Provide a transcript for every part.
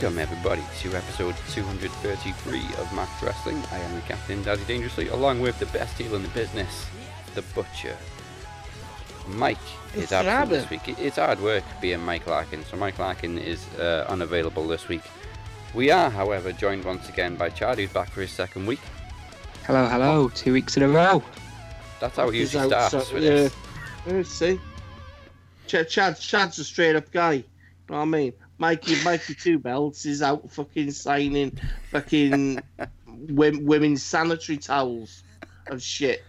Welcome everybody to episode 233 of Max Wrestling. I am the captain, Daddy Dangerously, along with the best heel in the business, the Butcher. Mike is It's absent this week. It's hard work being Mike Larkin, so Mike Larkin is uh, unavailable this week. We are, however, joined once again by Chad, who's back for his second week. Hello, hello. Two weeks in a row. That's how it usually starts so- with yeah. this. Yeah, see, Chad, Chad, Chad's a straight up guy. You know what I mean? Mikey, Mikey Two Belts is out fucking signing fucking wom- women's sanitary towels and shit.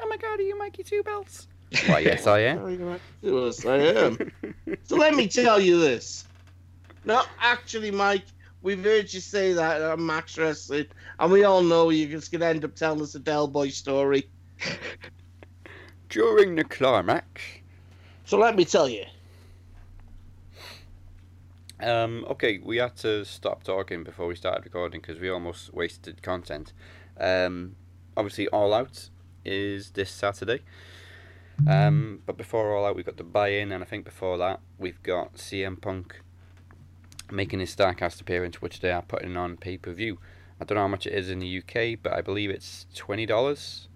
Oh my god, are you Mikey Two Belts? Why, yes, I am. Yes, I am. so let me tell you this. No, actually, Mike, we've heard you say that on Max Wrestling, and we all know you're just going to end up telling us a Del Boy story. During the climax, So let me tell you. Um, okay, we had to stop talking before we started recording because we almost wasted content. Um, obviously, All Out is this Saturday. Um, but before All Out, we've got the buy in, and I think before that, we've got CM Punk making his StarCast appearance, which they are putting on pay per view. I don't know how much it is in the UK, but I believe it's $20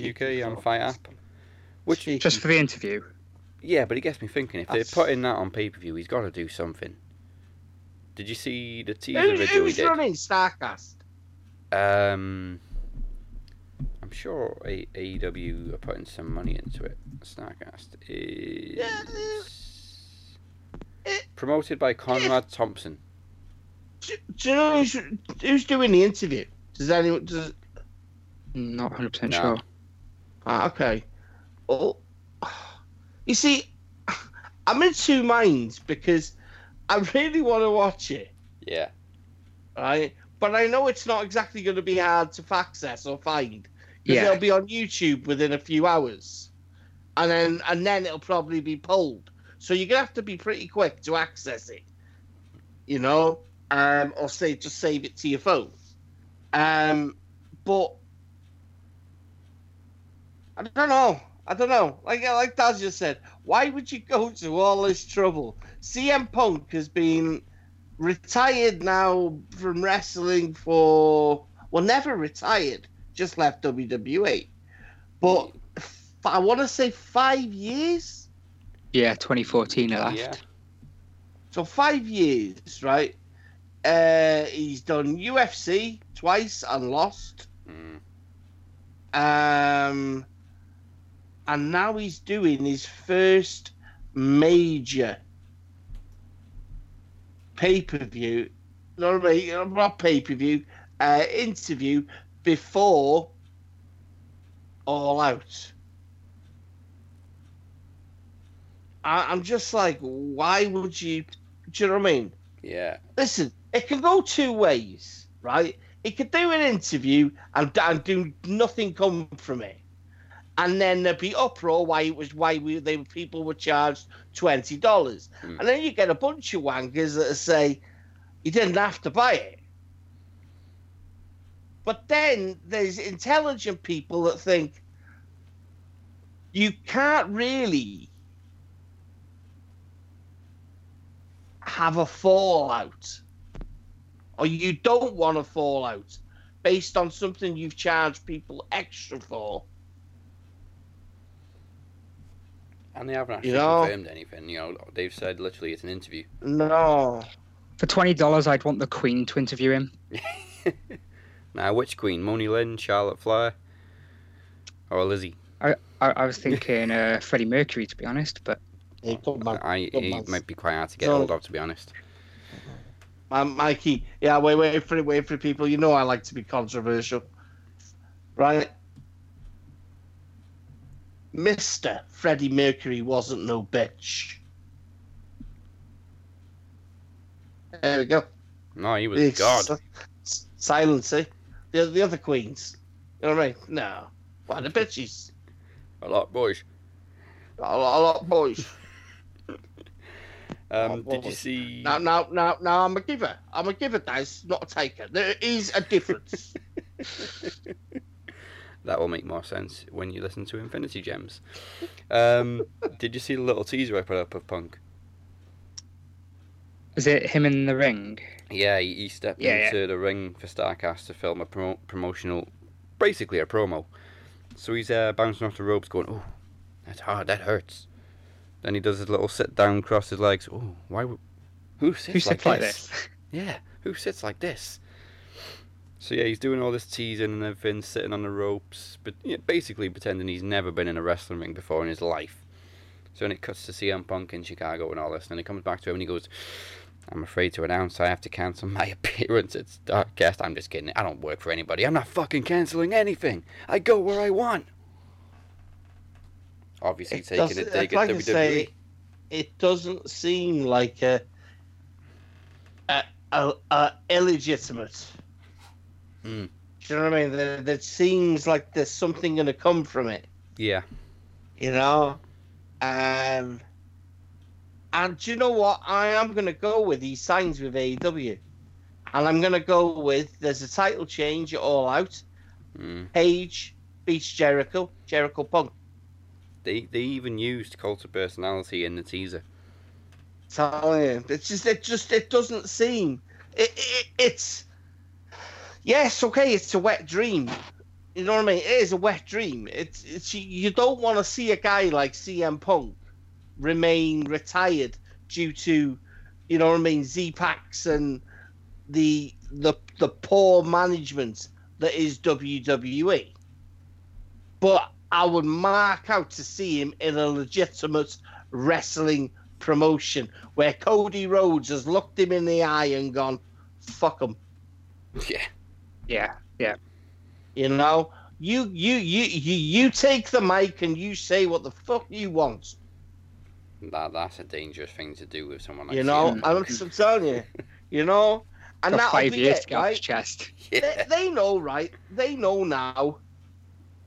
UK on FITE app. Which Cheeky. Just for the interview. Yeah, but it gets me thinking. If That's- they're putting that on pay per view, he's got to do something. Did you see the teaser Who's, video he who's did? running Starcast? Um, I'm sure A- AEW are putting some money into it. Starcast is Yeah, promoted by Conrad Thompson. Do, do you know who's, who's doing the interview? Does anyone? Does, Not 100% No. sure. ah, okay. Oh, you see, I'm in two minds because I really want to watch it, Yeah, right? But I know it's not exactly going to be hard to access or find because Yeah. it'll be on YouTube within a few hours, and then and then it'll probably be pulled. So you're gonna have to be pretty quick to access it, you know, um, or say just save it to your phone. Um, but I don't know. I don't know. Like like Daz just said, why would you go to all this trouble? CM Punk has been retired now from wrestling for well, never retired, just left WWE. But f- I want to say five years. Yeah, 2014 he left. yeah. So five years, right? Uh, he's done UFC twice and lost. Mm. Um, and now he's doing his first major pay per view. Not a not pay per view. Uh, interview before All Out. I, I'm just like, why would you? Do you know what I mean? Yeah, listen, it can go two ways, right? It could do an interview and, and do nothing come from it, and then there'd be uproar why it was why we they people were charged twenty dollars, Hmm. and then you get a bunch of wankers that say you didn't have to buy it. But then there's intelligent people that think you can't really have a fallout or you don't want a fallout based on something you've charged people extra for. And they haven't actually You know- confirmed anything. You know, they've said literally it's an interview. No. For $20, I'd want the Queen to interview him. Now, which queen? Moni Lynn, Charlotte Flair, or Lizzie? I, I was thinking uh, Freddie Mercury, to be honest, but Hey, come. I he might be quite hard to get So- hold of, to be honest. Um, Mikey, yeah, wait, wait for it, wait for people. You know I like to be controversial, right? Mister Freddie Mercury wasn't no bitch. There we go. No, he was It's God. s- Silence, eh? The, the other queens. You know what I mean? No. Why the bitches? A lot, boys. A lot, a lot of boys. Um, did you see? No, no, no, no. I'm a giver. I'm a giver, guys, not a taker. There is a difference. That will make more sense when you listen to Infinity Gems. Um, did you see the little teaser I put up of Punk? Is it him in the ring? Yeah, he, he stepped Yeah, into the ring for Starcast to film a promo- promotional, basically a promo. So he's uh, bouncing off the ropes, going, "Oh, that's hard. That hurts." Then he does his little sit down, cross his legs. Oh, why? w- Who sits, Who sits like this? this? Yeah, who sits like this? So yeah, he's doing all this teasing and everything, sitting on the ropes, but yeah, basically pretending he's never been in a wrestling ring before in his life. So when it cuts to CM Punk in Chicago and all this, and then he comes back to him and he goes, "I'm afraid to announce I have to cancel my appearance at Starcast." Uh, I'm just kidding. I don't work for anybody. I'm not fucking canceling anything. I go where I want. Obviously, It taking a dig like at WWE. say, it doesn't seem like a, a, a, a illegitimate. Mm. Do you know what I mean? That, that seems like there's something going to come from it. Yeah, You know, um, and do you know what? I am going to go with he signs with AEW, and I'm going to go with there's a title change at All Out. mm. Page beats Jericho. Jericho Punk. they they even used cult of personality in the teaser. telling you, it's just it just it doesn't seem it, it it's yes okay it's a wet dream. You know what I mean? It is a wet dream. It's it's you- don't want to see a guy like CM Punk remain retired due to you know what I mean Z packs and the the the poor management that is WWE but I would mark out to see him in a legitimate wrestling promotion where Cody Rhodes has looked him in the eye and gone, "Fuck him," Yeah, Yeah. Yeah. You know. You you you you you take the mic and you say what the fuck you want, that that's a dangerous thing to do with someone like you know. I'm, Punk. I'm telling you, you know. And that'll five be years it, to get off his right? chest. They, Yeah. they know, right? They know now.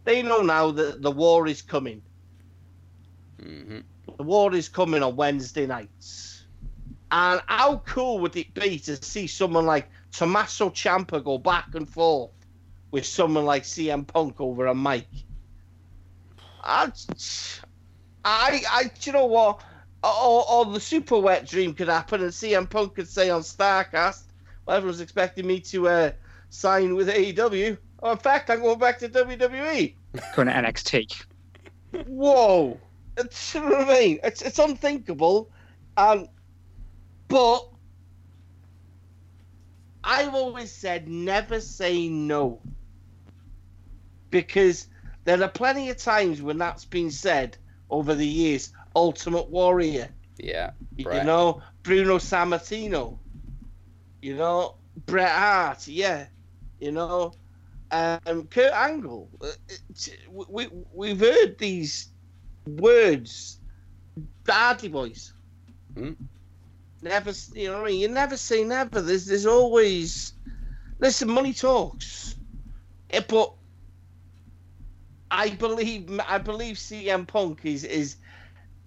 They know now that the war is coming. hmm The war is coming on Wednesday nights. And how cool would it be to see someone like Tommaso Ciampa go back and forth with someone like CM Punk over a mic? I, I, I you know what? Or, or the super wet dream could happen, and CM Punk could say on Starcast, well, everyone's expecting me to uh, sign with AEW. Oh, in fact, I'm going back to WWE Going to NXT. whoa it's you know what I mean it's it's unthinkable um but I've always said never say no. Because there are plenty of times when that's been said over the years. Ultimate Warrior. Yeah, you know Bruno Sammartino. You know Bret Hart yeah. You know um, Kurt Angle. Uh, we, we've heard these words Daddy Boys. Hmm. Never you know what I mean you never say never there's there's always listen money talks Eh, but I believe I believe CM Punk is is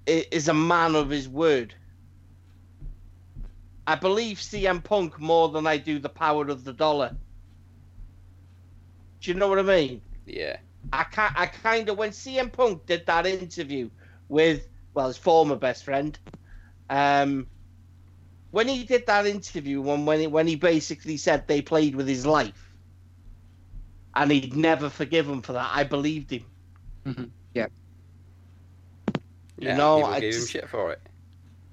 is a man of his word. I believe CM Punk more than I do the power of the dollar. Do you know what I mean? yeah, I ca I kind of when CM Punk did that interview with well his former best friend, um, when he did that interview when when he, when he basically said they played with his life, and he'd never forgive him for that, I believed him. yeah. You know, I gave him just- shit for it.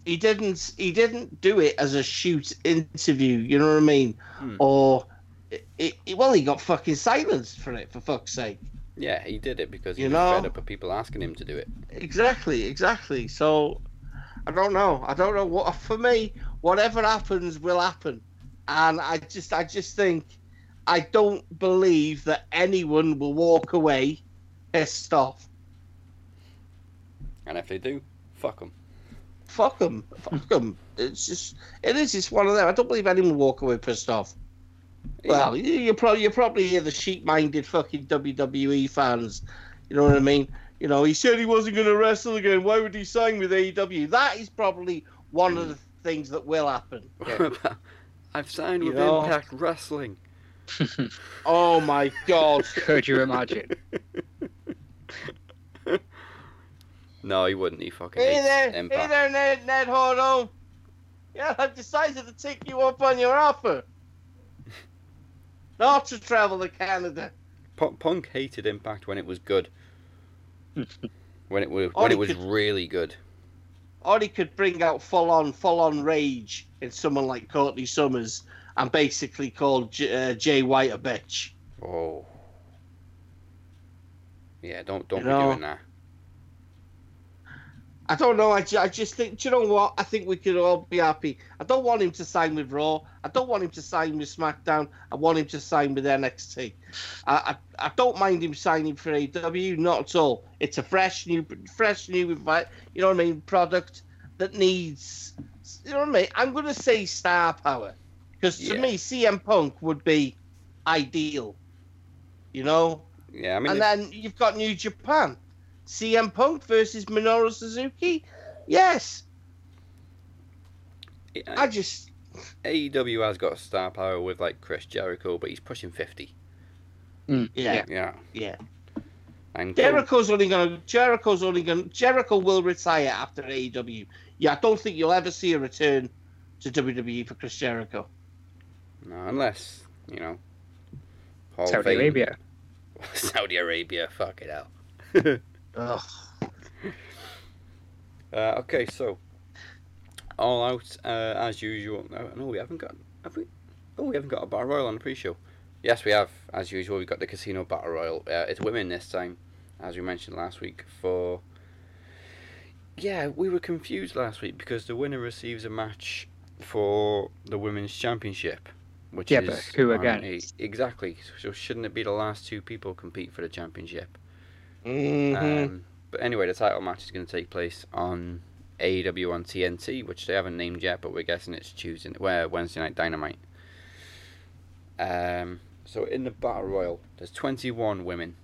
He didn't he didn't do it as a shoot interview. You know what I mean? Hmm. Or it, it, well, he got fucking silenced for it for fuck's sake. Yeah, he did it because he You was know? fed up of people asking him to do it. Exactly, exactly. So I don't know. I don't know what for me. Whatever happens will happen, and I just, I just think, I don't believe that anyone will walk away pissed off. And if they do, fuck them. Fuck them, fuck them. It's just, it is. It's one of them. I don't believe anyone will walk away pissed off. Well, you, you probably you probably hear the sheep-minded fucking WWE fans. You know what I mean? You know, he said he wasn't going to wrestle again. Why would he sign with AEW? That is probably one of mm. the things that will happen. I've signed You with know? Impact Wrestling. Oh my god! Could you imagine? No, he wouldn't. He fucking hey hates there, hey there, Ned, Ned Horno. Yeah, I've decided to take you up on your offer. Not to travel to Canada. P- Punk hated Impact when it was good. when it was when he it was could- really good. Or he could bring out full on, full on rage in someone like Courtney Summers and basically call J- uh, Jay White a bitch. Oh. Yeah, don't don't You be know- doing that. I don't know. I, I just think, do you know what? I think we could all be happy. I don't want him to sign with Raw. I don't want him to sign with SmackDown. I want him to sign with NXT. I, I, I don't mind him signing for AW, not at all. It's a fresh new, fresh new, you know what I mean, product that needs, you know what I mean. I'm going to say star power because to Yeah. me, CM Punk would be ideal. You know, Yeah, I mean and they- then you've got New Japan. CM Punk versus Minoru Suzuki. Yes. I just AEW has got star power with like Chris Jericho, but he's pushing fifty. Mm, Yeah. Yeah, yeah. and Jericho's only gonna Jericho's only gonna Jericho will retire after AEW. Yeah, I don't think you'll ever see a return to WWE for Chris Jericho. no, unless you know, Hall of Saudi Fame- Arabia. Saudi Arabia, fuck it out. Ugh. Uh, okay, so all out uh, as usual. No, no, we haven't got. Have we? Oh, we haven't got a battle royal on the pre-show. Yes, we have. As usual, we've got the casino battle royal. Uh, it's women this time, as we mentioned last week. For yeah, we were confused last week because the winner receives a match for the women's championship, which Yeah, is but who on again? exactly. So shouldn't it be the last two people compete for the championship? Mhm. Um, but anyway, the title match is going to take place on AEW on TNT, which they haven't named yet, but we're guessing it's Tuesday, well, Wednesday Night Dynamite. Um, so in the Battle Royal, there's 21 women.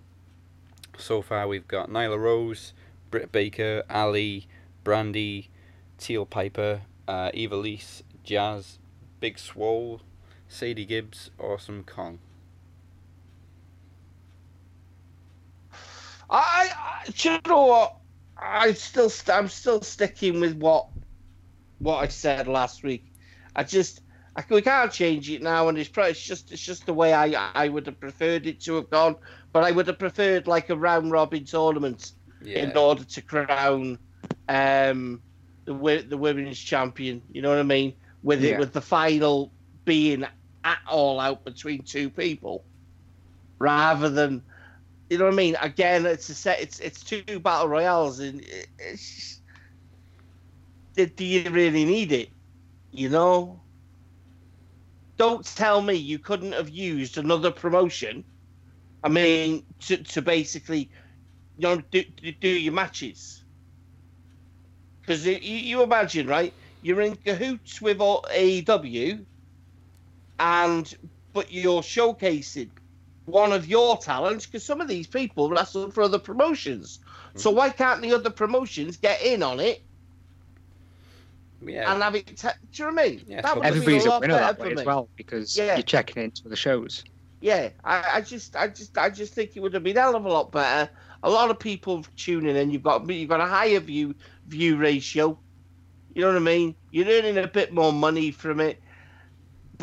So far, we've got Nyla Rose, Britt Baker, Allie, Brandi, Teal Piper, uh, Ivelisse, Jazz, Big Swole, Sadie Gibbs, Awesome Kong. I, I do you know what? I still st- I'm still sticking with what what I said last week. I just I, we can't change it now, and it's probably it's just it's just the way I I would have preferred it to have gone. But I would have preferred like a round robin tournament Yeah. in order to crown um the the women's champion. You know what I mean? With it with the final being at all out between two people, rather than you know what I mean. Again, it's a set. It's it's two battle royales, and it's do you really need it? You know. Don't tell me you couldn't have used another promotion. I mean, to, to basically, you know, do, do, your matches. Because you, you imagine, right? You're in cahoots with AEW, and but you're showcasing one of your talents because some of these people wrestle for other promotions. So mm-hmm. why can't the other promotions get in on it yeah. and have it? Te- do you know what I mean? Yeah, that would Everybody's a lot winner that for way as well because Yeah. you're checking into the shows. Yeah, I, I just, I just, I just think it would have been hell of a lot better. A lot of people tuning in. You've got, you've got a higher view view ratio. You know what I mean? You're earning a bit more money from it,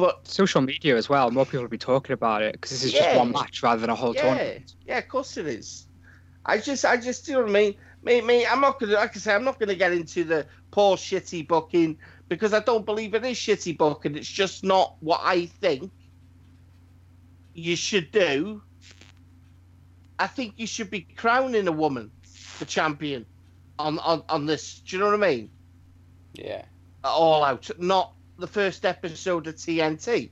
but Social media as well. More people will be talking about it because this is Yeah. just one match rather than a whole yeah, tournament. yeah, of course it is. I just, I just, you know what I mean? Me, me, I'm not gonna, like I say, I'm not gonna get into the poor shitty booking because I don't believe it is shitty booking. It's just not what I think you should do. I think you should be crowning a woman the champion on on on this. Do you know what I mean? yeah. all out, not the first episode of TNT.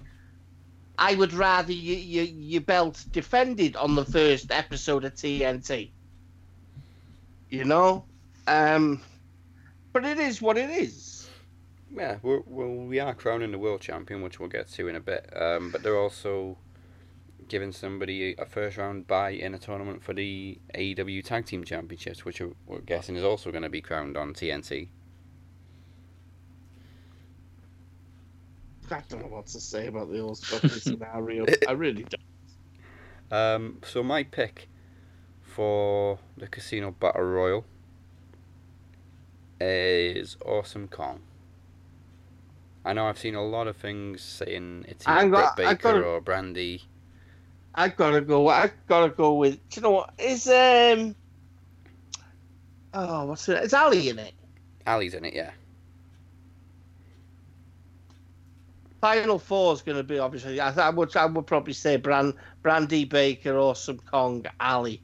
I would rather you, you, your belt defended on the first episode of TNT. You know? Um, but it is what it is. Yeah, well, we are crowning the world champion, which we'll get to in a bit. Um, but they're also giving somebody a first round bye in a tournament for the AEW Tag Team Championships, which we're guessing is also going to be crowned on TNT. I don't know what to say about the fucking scenario. I really don't. Um, so my pick for the Casino Battle Royal is Awesome Kong. I know I've seen a lot of things saying it's either go- Britt I Baker gotta- or Brandi. I gotta go. I gotta go with. Do you know what is um? Oh, what's it? Is Allie in it? Allie's in it, yeah. Final four is going to be obviously. I, I would. I would probably say Brand, Brandi Baker, or some Kong, Allie.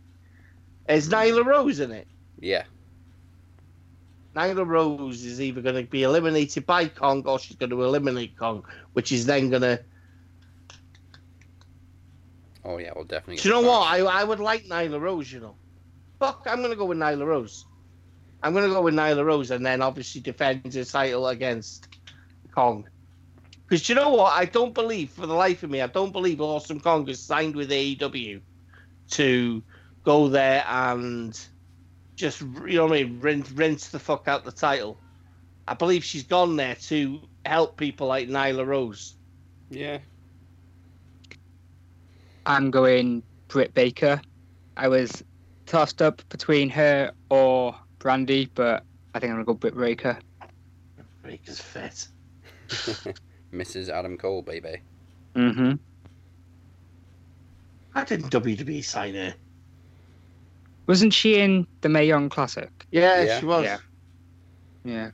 Is Nyla Rose in it? Yeah. Nyla Rose is either going to be eliminated by Kong or she's going to eliminate Kong, which is then going to. Oh yeah, we'll definitely. Do you know what? I I would like Nyla Rose. You know, fuck. I'm going to go with Nyla Rose. I'm going to go with Nyla Rose, and then obviously defend his title against Kong. Because you know what? I don't believe, for the life of me, I don't believe Awesome Kong is signed with AEW to go there and just, you know what I mean, rinse, rinse the fuck out the title. I believe she's gone there to help people like Nyla Rose. Yeah. I'm going Britt Baker. I was tossed up between her or Brandi, but I think I'm gonna go Britt Baker. Baker's fit. Mrs. Adam Cole, baby. Mm-hmm. How didn't WWE sign her? Wasn't she in the Mae Young Classic? Yeah, Yeah. she was. Yeah. Yeah.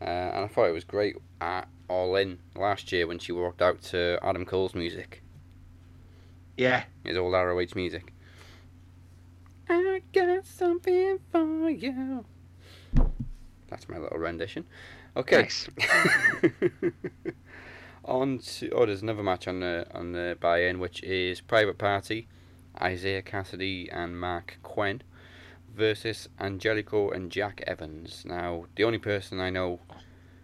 Uh, and I thought it was great at All In last year when she walked out to Adam Cole's music. Yeah. His old ROH music. I got something for you. That's my little rendition. Okay. Nice. on to oh, there's another match on the on the buy-in, which is Private Party, Isiah Kassidy and Marq Quen versus Angelico and Jack Evans. Now, the only person I know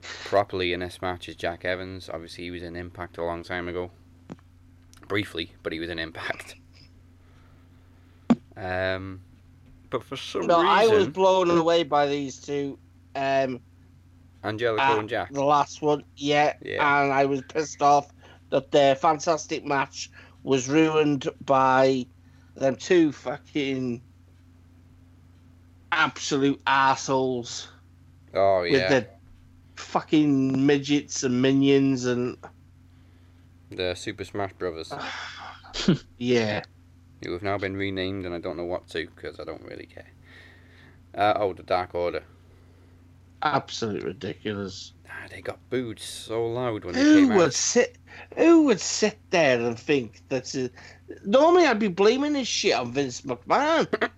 properly in this match is Jack Evans. Obviously, he was in Impact a long time ago, briefly, but he was in Impact. Um, but for some reason. No, I was blown away by these two. Um, Angelico Ah, and Jack. the last one, yeah, Yeah. and I was pissed off that their fantastic match was ruined by them two fucking absolute assholes Oh with yeah, the fucking midgets and minions and the Super Smash Brothers. yeah. who have now been renamed, and I don't know what to because I don't really care. Uh, oh, the Dark Order. Absolute ridiculous. Ah, they got booed so loud when they Who came would out. sit? Who would sit there and think that? a, normally I'd be blaming this shit on Vince McMahon.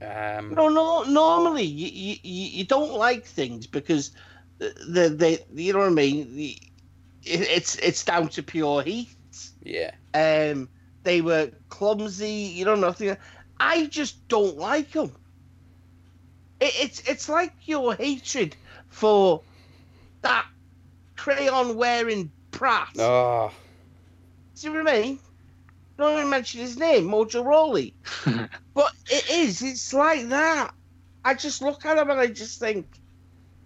Um, No, no. Normally, you, you, you don't like things because the the you know what I mean. The, it, it's it's down to pure heat. yeah, Um, they were clumsy. You know nothing. I just don't like them. It, it's it's like your hatred for that crayon wearing Pratt. oh, See what I mean? Don't even mention his name, Mojo Rawley. But it is. It's like that. I just look at him and I just think,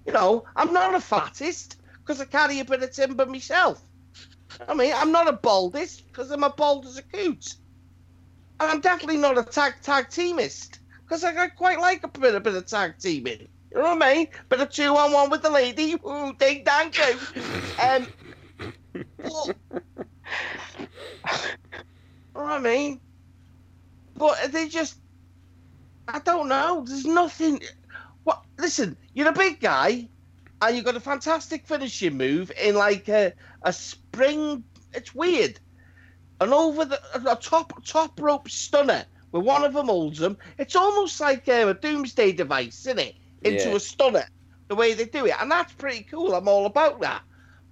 you know, I'm not a fattest because I carry a bit of timber myself. I mean, I'm not a baldest because I'm a bald as a coot. And I'm definitely not a tag tag teamist because I I quite like a bit, a bit of tag teaming. You know what I mean? Bit of two on one with the lady. Ooh, ding dang doo. Um, but, you what I mean? But they just, I don't know. There's nothing. What? Listen, you're a big guy, and you've got a fantastic finishing move in like a, a spring. It's weird. And over the a top top rope stunner where one of them holds them. It's almost like um, a doomsday device, isn't it? Into Yeah. a stunner. The way they do it, and that's pretty cool. I'm all about that.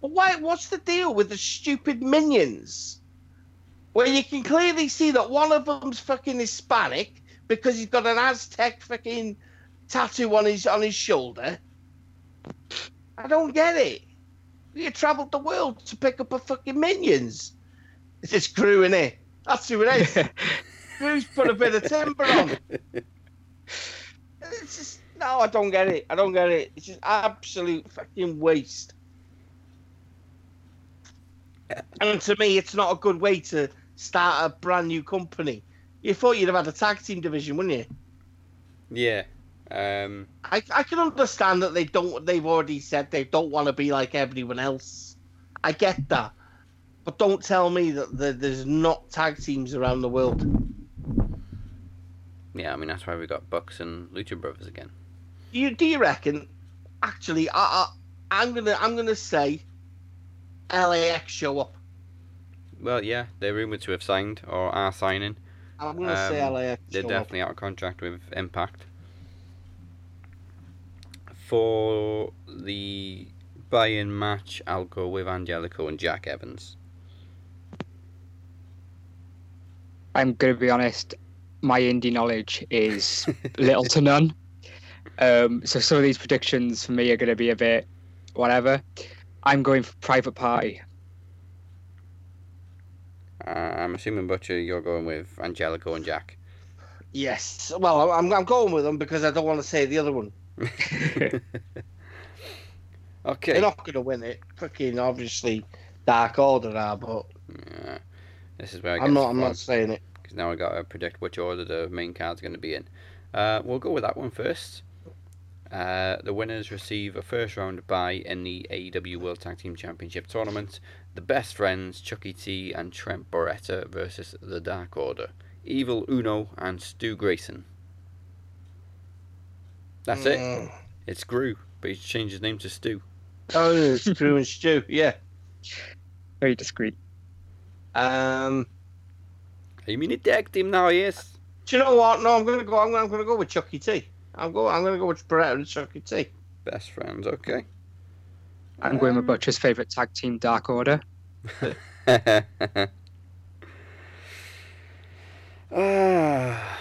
But why? What's the deal with the stupid minions? Where you can clearly see that one of them's fucking Hispanic because he's got an Aztec fucking tattoo on his on his shoulder. I don't get it. You travelled the world to pick up a fucking minions. It's just Crew in it. That's who it is. Crew's put a bit of timber on. It's just no, I don't get it. I don't get it. It's just absolute fucking waste. And to me, it's not a good way to start a brand new company. You thought you'd have had a tag team division, wouldn't you? yeah. Um, I, I can understand that they don't. They've already said they don't want to be like everyone else. I get that, but don't tell me that the, there's not tag teams around the world. yeah, I mean that's why we got Bucks and Lucha Brothers again. Do you do you reckon? Actually, I, I I'm gonna I'm gonna say LAX show up. Well, yeah, they're rumored to have signed or are signing. I'm gonna say Um, LAX. They're definitely out of contract with Impact. For the buy-in match, I'll go with Angelico and Jack Evans. I'm going to be honest, my indie knowledge is little to none. Um, so some of these predictions for me are going to be a bit whatever. I'm going for Private Party. Uh, I'm assuming Butcher, you're going with Angelico and Jack. Yes. Well, I'm I'm going with them because I don't want to say the other one. okay. They're not gonna win it. Fucking obviously, Dark Order are, but Yeah. This is where I I'm not I'm not saying it. because now I got to predict which order the main card's going to be in. Uh, we'll go with that one first. Uh, the winners receive a first round bye in the AEW World Tag Team Championship tournament. The best friends, Chuckie T and Trent Beretta versus the Dark Order, Evil Uno and Stu Grayson. That's it. Mm. It's Gru, but he's changed his name to Stu. Oh, it's Drew and Stu. Yeah. Very discreet. Um. You mean a tag team now? Yes. Do you know what? No, I'm gonna go. I'm, I'm gonna go with Chuckie T. I'm go. I'm gonna go with Beretta and Chuckie T. Best friends. Okay. I'm going with Um, Butcher's favourite tag team, Dark Order. Ah,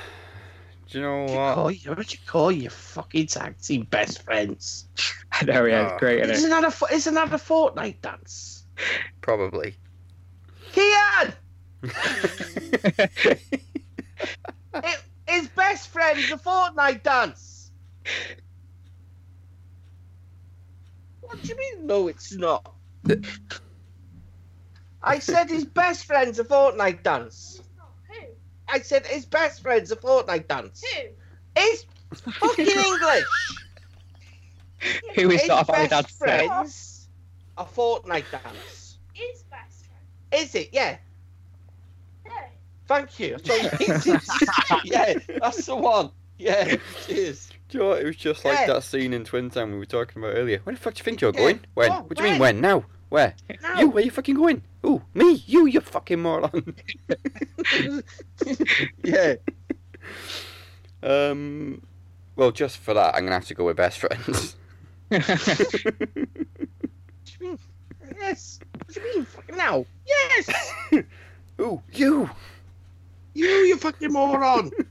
do you know What? You what? call you, what you call your fucking tag team best friends? I know, yeah, Oh. it's great, isn't Isn't that a isn't that a Fortnite dance? Probably. Kian, it? it, his best friend's is a Fortnite dance. What do you mean? No, it's not. I said his best friend's a Fortnite dance. Who? I said his best friend's a Fortnite dance. Who? It's fucking English. Who is his not a valid best answer? friend's a Fortnite dance. Is best friend. Is it? Yeah. No. Thank you. That's all you- yeah, that's the one. Yeah, cheers. Do you know what? It was just like Yeah. that scene in Twin Town we were talking about earlier. Where the fuck do you think you're Yeah. going? When? Oh, what do you mean when? when? Now? Where? Now, You? Where you fucking going? Ooh, me? You? You fucking moron. yeah. um. Well, just for that, I'm gonna have to go with best friends. What do you mean? Yes. What do you mean? Fucking now? Yes. Ooh, you. You, you fucking moron.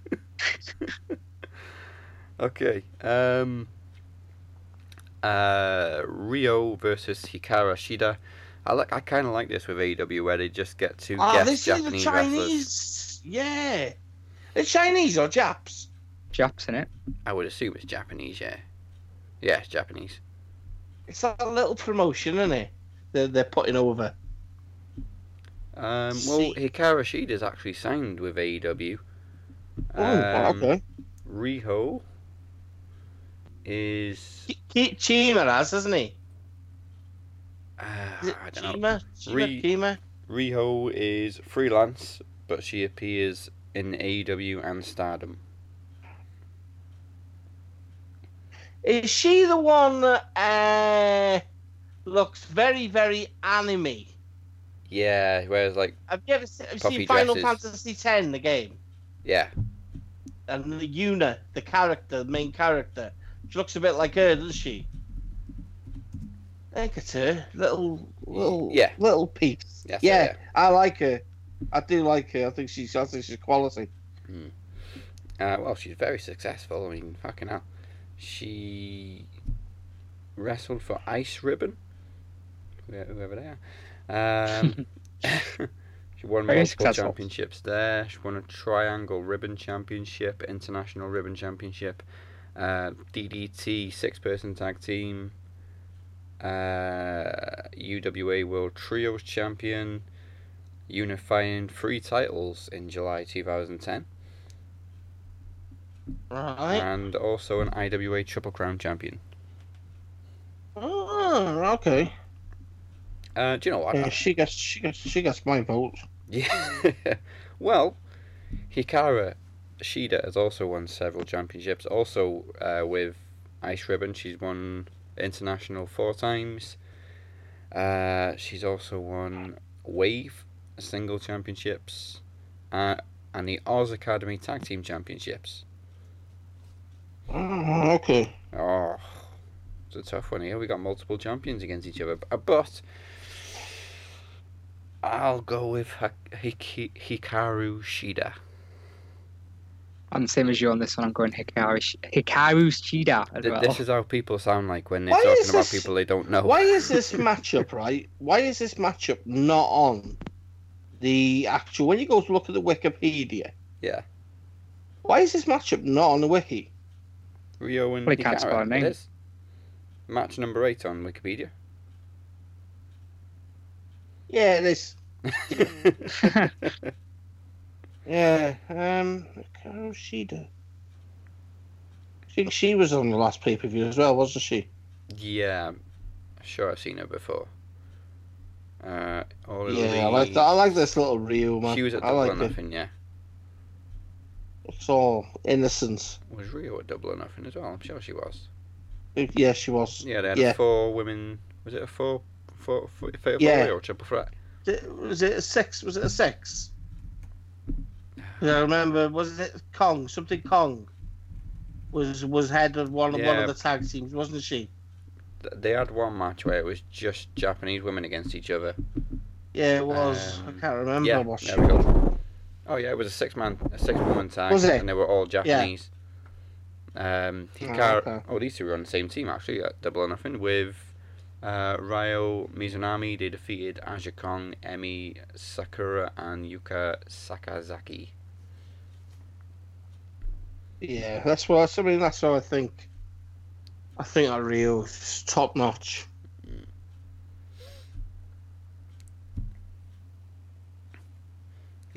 Okay. Um. Uh, Rio versus Hikaru Shida. I like. I kind of like this with AEW where they just get two Oh, guest this is the Japanese wrestlers. Chinese. Yeah. The Chinese or Japs? Japs in it. I would assume it's Japanese. Yeah. Yeah, it's Japanese. It's that little promotion, isn't it? They're, they're putting over. Um, well, See- Hikaru Shida's actually signed with AEW. Oh, Um, okay. Riho is. Ki- Chima has, hasn't he? Uh, Is it I don't know. Chima? Chima? Re- Chima? Riho is freelance, but she appears in AEW and Stardom. Is she the one that uh, looks very, very anime? Yeah, whereas like Have you ever se- have you seen Final. Fantasy X, the game? yeah, And the Yuna, the character, the main character, she looks a bit like her, doesn't she? I think it's her. Little, little, Yeah. little piece. Yes, yeah, yeah. I like her. I do like her. I think she's, I think she's quality. uh, well, she's very successful. I mean, fucking hell, she wrestled for Ice Ribbon, whoever they are. Um, she won Very multiple successful. championships there. She won a Triangle Ribbon Championship, International Ribbon Championship, uh, DDT Six Person Tag Team, uh, UWA World Trios Champion, unifying three titles in July 2010. Right. and also an IWA Triple Crown champion. Oh, okay. Uh, do you know what? Yeah, she gets she gets she gets my vote. Yeah. well, Hikaru Shida has also won several championships. Also uh, with Ice Ribbon, she's won international four times. Uh, she's also won Wave single championships uh, and the Oz Academy Tag Team Championships. Oh, okay. Oh, it's a tough one here. We got multiple champions against each other, but I'll go with Hik- Hikaru Shida. I'm the same as you on this one. I'm going Hikaru Sh- Hikaru Shida as well. This is how people sound like when they're Why talking about this- people they don't know. Why is this matchup right? Why is this matchup not on the actual? When you go to look at the Wikipedia, Yeah. why is this matchup not on the wiki? Rio and Well, he can't spell a It is. Match number eight on Wikipedia. Yeah, it is. Yeah, um, Hikaru Shida. I think she was on the last pay per view as well, wasn't she? yeah, sure I've seen her before. Uh, Yeah, I like that. I like this little Rio man. She was at I double like or it. nothing, yeah. It's all innocence. Was Rio at double or nothing as well? I'm sure she was. Yeah, she was. Yeah, they had Yeah. four women. Was it a four, four, four, fatal Yeah. or triple threat? Was it a six? Was it a six? I remember. Was it Kong? Something Kong was was head of one of one of the tag teams, wasn't she? They had one match where it was just Japanese women against each other. Yeah, it was. Um, I can't remember yeah, what she. there we go. Oh yeah, it was a six man, a six woman tag, Was it? and they were all Japanese. Yeah. Um, Oh, Hikaru, okay. oh, these two were on the same team actually, at double or nothing with uh, Ryo Mizunami. They defeated Aja Kong, Emi Sakura, and Yuka Sakazaki. Yeah, that's what I mean. That's what I think. I think that Rio is top notch.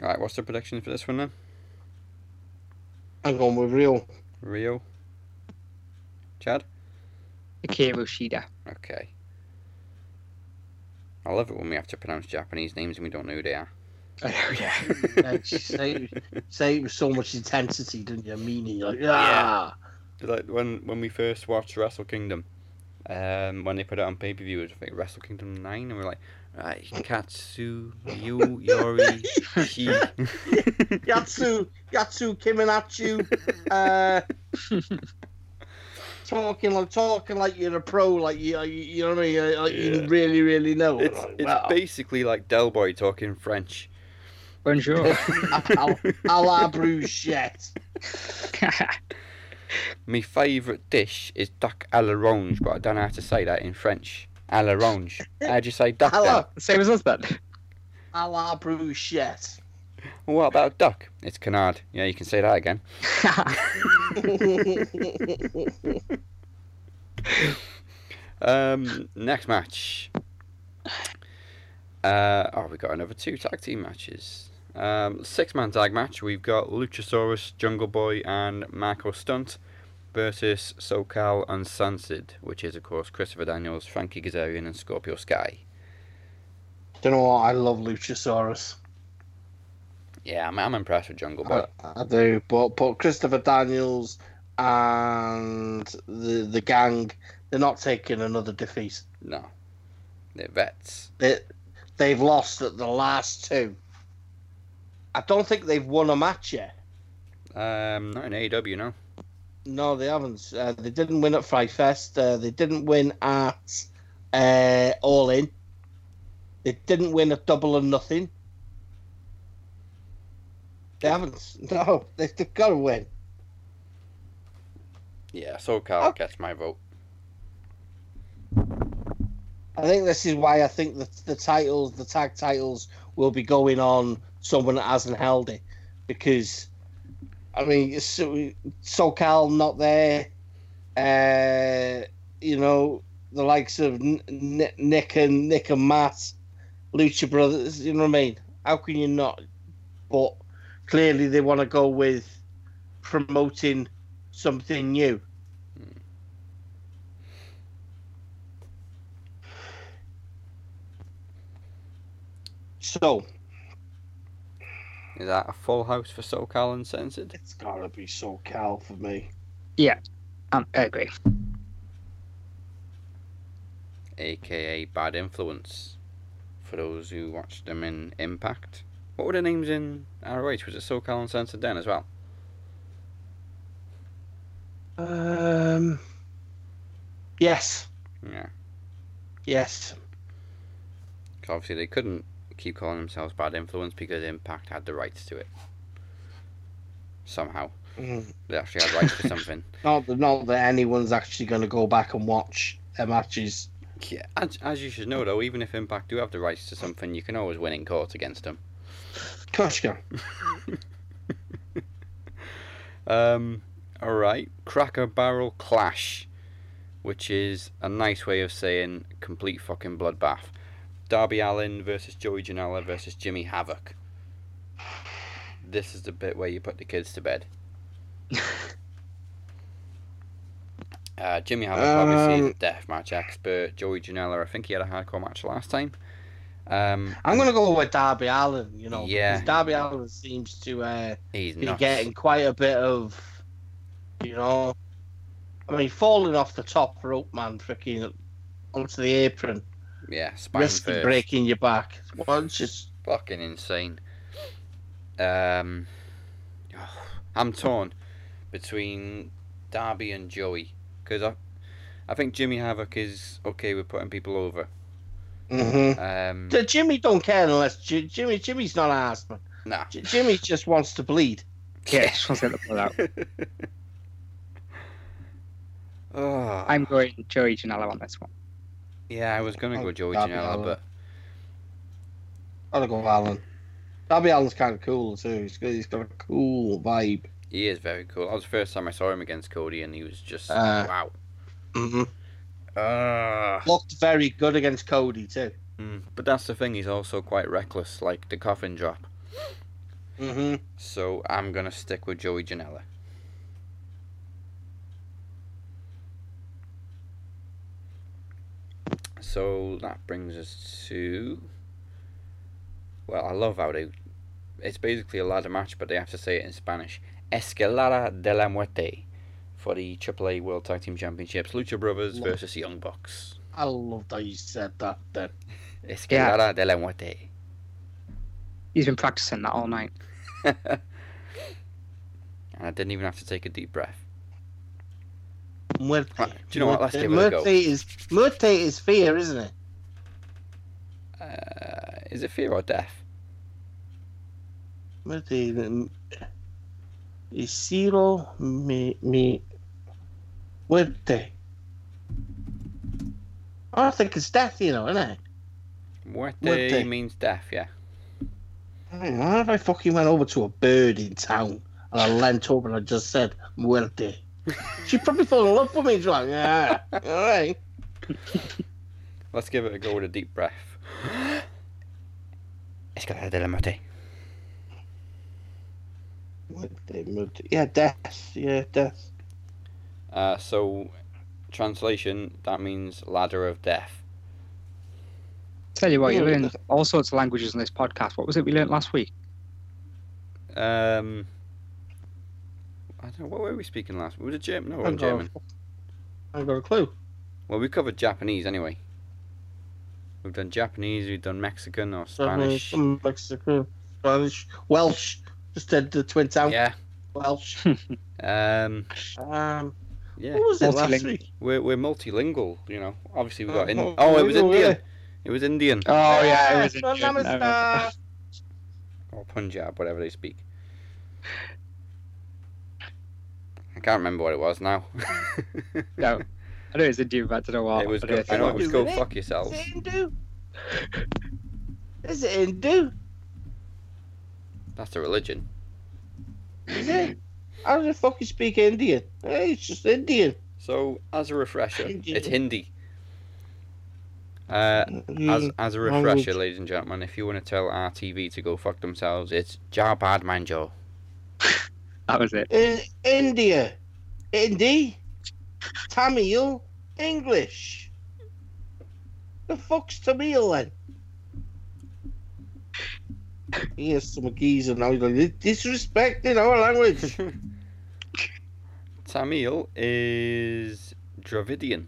All right, what's the prediction for this one then? I'm going with Rio. Rio. Chad. Hikaru Shida. Okay. I love it when we have to pronounce Japanese names and we don't know who they are. Oh yeah. Yeah, say, say it with so much intensity, didn't you? Meaning, like, yeah. like when when we first watched Wrestle Kingdom, um, when they put it on pay per view, it was think Wrestle Kingdom nine, and we're like, right, Katsu, Yu, Yori, Shi. Yatsu, Yatsu Kiminatsu, uh, talking like talking like you're a pro, like you, you, you know what I mean, like Yeah. you really, really know. it's Like, it's wow. basically like Del Boy talking French. Bonjour. a, a la bruschette. My favourite dish is duck à l'orange, but I don't know how to say that in French. À l'orange. How do you say duck A then? la, Same as us then. a la bruschette. Well, what about duck? It's canard. Yeah, you can say that again. Um, next match. Uh, oh, we got another two tag team matches. Um, six man tag match. We've got Luchasaurus, Jungle Boy, and Marko Stunt versus SoCal Uncensored, which is of course Christopher Daniels, Frankie Kazarian, and Scorpio Sky. Do you know what? I love Luchasaurus. Yeah, I'm, I'm impressed with Jungle Boy. I, I do, but but Christopher Daniels and the the gang, they're not taking another defeat. no, they're vets. They they've lost at the last two. I don't think they've won a match yet. Um, not in AEW, no. No, they haven't. Uh, they didn't win at Fyter Fest. Uh, they didn't win at uh, All In. They didn't win at Double or Nothing. They haven't. No, they, they've got to win. Yeah, SoCal Oh. gets my vote. I think this is why I think that the titles, the tag titles, will be going on someone that hasn't held it, because, I mean, so, SoCal not there, uh, you know, the likes of N- N- Nick and Nick and Matt, Lucha Brothers. You know what I mean? How can you not? But clearly, they want to go with promoting something new. So Is that a full house for SoCal Uncensored? it's gotta be SoCal for me. Um, I agree. aka Bad Influence, for those who watched them in Impact. What were the names in ROH? Was it SoCal Uncensored then as well? Um. Yes. Yeah. Yes. obviously they couldn't keep calling themselves Bad Influence because Impact had the rights to it. Somehow. Mm. They actually had rights for something. Not that, not that anyone's actually going to go back and watch their matches. Yeah, as, as you should know though, even if Impact do have the rights to something, you can always win in court against them. Kushka. Um, alright. Cracker Barrel Clash, which is a nice way of saying complete fucking bloodbath. Darby Allin versus Joey Janela versus Jimmy Havoc. This is the bit where you put the kids to bed. Uh, Jimmy Havoc, obviously, Um, the deathmatch expert. Joey Janela, I think he had a hardcore match last time. Um, I'm going to go with Darby Allin, you know. Yeah. Darby Allin seems to uh, he's be nuts. getting quite a bit of, you know. I mean, falling off the top rope, man, freaking onto the apron, Yeah, risking breaking your back. Well, it's just fucking insane. Um, I'm torn between Darby and Joey because I, I think Jimmy Havoc is okay with putting people over. Hmm Um, Jimmy don't care unless J- Jimmy Jimmy's not an ass man. nah. J- Jimmy just wants to bleed. Yeah, just want to get the blood out. oh, I'm going Joey Janela on this one. yeah, I was gonna go Oh, Joey Darby Janela, but I'll go Allin. Darby Allin's kind of cool too. He's got, he's got a cool vibe. he is very cool. That was the first time I saw him against Cody, and he was just Uh, wow. hmm Ah. Looked very good against Cody too. Mm, but that's the thing. He's also quite reckless, like the coffin drop. hmm So I'm gonna stick with Joey Janela. So that brings us to. Well, I love how they. It's basically a ladder match, but they have to say it in Spanish. Escalada de la Muerte for the AAA World Tag Team Championships. Lucha Brothers Love. versus Young Bucks. I loved how you said that. Then Escalada de la Muerte. He's been practicing that all night. and I didn't even have to take a deep breath. Muerte. Right, do you know what? Let's give it a Muerte go. is Muerte is fear, isn't it? Uh, is it fear or death? Muerte um, is zero mi mi muerte. I think it's death, you know, isn't it? Muerte, means death, yeah. I don't know if I fucking went over to a bird in town and I leant over and I just said muerte. She'd probably fall in love with me. She's like, yeah, all right. Let's give it a go with a deep breath. Escalada de la Muerte. Muerte, muerte. Yeah, death. Yeah, death. Uh, so, translation, that means ladder of death. Tell you what, you Yeah. learn all sorts of languages in this podcast. What was it we learned last week? Um, I don't know, what were we speaking last? Was it German? No, it I wasn't German. I've got a clue. Well, we covered Japanese anyway. We've done Japanese, we've done Mexican or Spanish. Some Mexican, Spanish, Welsh. Just did the Twin Town. Yeah. Welsh. Um, Um, yeah. what was it last week? We're, we're multilingual, you know. Obviously, we got oh, in. Oh, Oh, it was multilingual, Indian. It was Indian. Oh yeah, it was Yes, Indian. I remember. Or Punjab, whatever they speak. I can't remember what it was now. No, I know it's Indian, but I don't know what. it was but go, it's- I know it was Hindu, go innit? fuck Is yourselves. it Hindu? Is it Hindu? That's a religion. Is it? How do the fuck you speak Indian? Hey, it's just Indian. So, as a refresher, Hindi. it's Hindi. Uh, as, as a language. refresher, ladies and gentlemen, if you want to tell RTV to go fuck themselves, it's Jabad Manjo. That was it. In India. Hindi, Tamil, English. The fuck's Tamil then? Here's some geezer now. He's like, disrespecting our language. Tamil is Dravidian,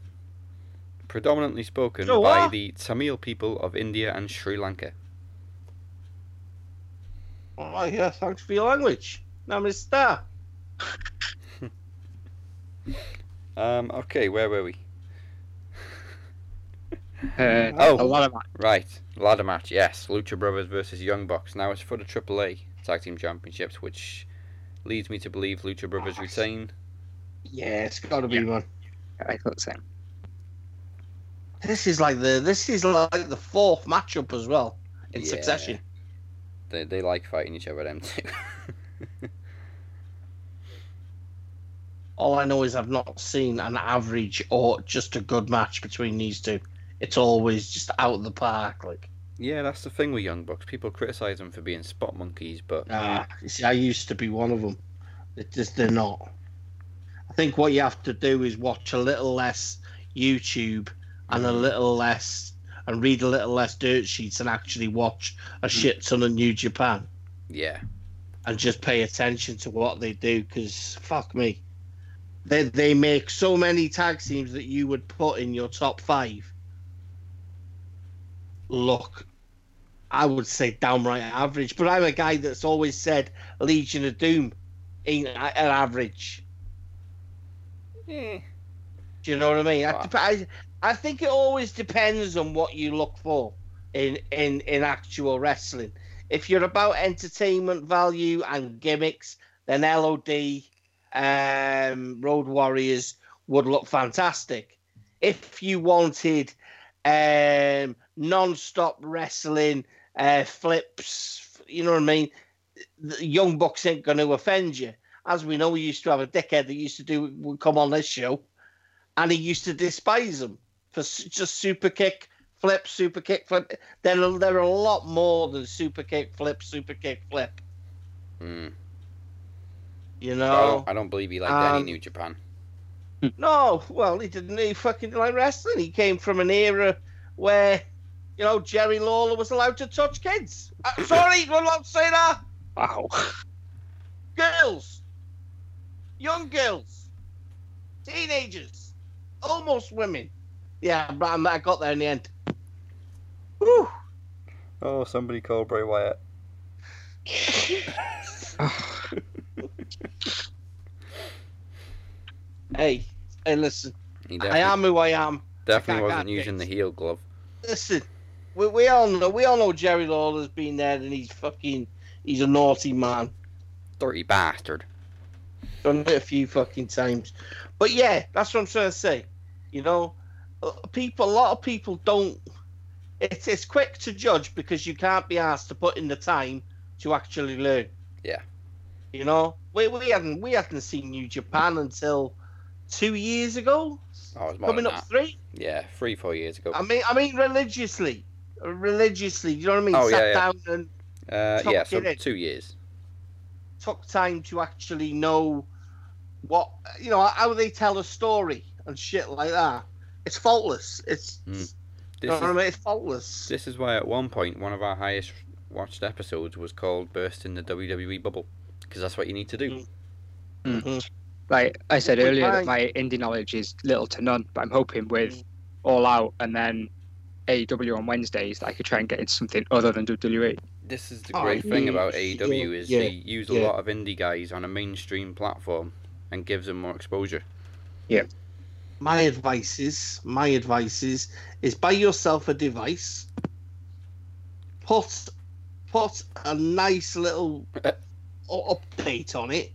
predominantly spoken So by the Tamil people of India and Sri Lanka. oh, yeah, thanks for your language. Namaste. Um, okay, where were we? Uh, Oh. a lot of Right, ladder match, yes. Lucha Brothers versus Young Bucks. Now it's for the AAA Tag Team Championships, which leads me to believe Lucha Brothers retain. Yeah, it's got to be Yeah. one. I thought the same. This is like the this is like the fourth matchup as well in Yeah. succession. They, they like fighting each other, them two. All I know is I've not seen an average or just a good match between these two. It's always just out of the park. Like, yeah, that's the thing with Young Bucks. People criticise them for being spot monkeys, but ah, you see, I used to be one of them. It just they're not. I think what you have to do is watch a little less YouTube and a mm. little less and read a little less dirt sheets and actually watch a mm. shit ton of New Japan. yeah. and just pay attention to what they do because fuck me. They, they make so many tag teams that you would put in your top five. Look i would say downright average but i'm a guy that's always said legion of doom ain't an average Eh. do you know what i mean Wow. I, I, I think it always depends on what you look for in in in actual wrestling if you're about entertainment value and gimmicks, then LOD, um, Road Warriors would look fantastic. If you wanted um, non-stop wrestling, uh, flips, you know what I mean, the Young Bucks ain't going to offend you. As we know, we used to have a dickhead that used to do would come on this show, and he used to despise them for just super kick, flip, super kick, flip. Then there are a lot more than super kick, flip, super kick, flip. Mm. You I, know? don't, I don't believe he liked any Um, New Japan. No, well, he didn't. He fucking like wrestling. He came from an era where, you know, Jerry Lawler was allowed to touch kids. Uh, sorry, we're not saying that. Wow. Girls, young girls, teenagers, almost women. Yeah, but I'm- I got there in the end. Whew. Oh, somebody called Bray Wyatt. Hey, hey, listen. I am who I am. definitely I wasn't can't using the heel glove. Listen, we, we all know we all know Jerry Lawler's been there and he's fucking he's a naughty man. Dirty bastard. Done it a few fucking times. But yeah, that's what I'm trying to say. You know, uh, people a lot of people don't it's it's quick to judge because you can't be asked to put in the time to actually learn. Yeah. You know? We we hadn't we hadn't seen New Japan until two years ago. Oh, Coming up that. three. Yeah, three, four years ago. I mean I mean religiously. Religiously, you know what I mean? Oh, Sat yeah, yeah. down and Uh, yeah, so two years. Took time to actually know what you know how they tell a story and shit like that. It's faultless. It's Mm. you This know is, what I mean? It's faultless. this is why at one point one of our highest watched episodes was called "Bursting the WWE Bubble" because that's what you need to do. Mm. Mhm. Like I said earlier, point. that my indie knowledge is little to none, but I'm hoping with All Out and then AEW on Wednesdays that I could try and get into something other than WWE. This is the Oh, great thing yeah, about yeah, AEW is yeah, they use a lot of indie guys on a mainstream platform and gives them more exposure. Yeah. My advice is my advice is is buy yourself a device. Put put a nice little update on it,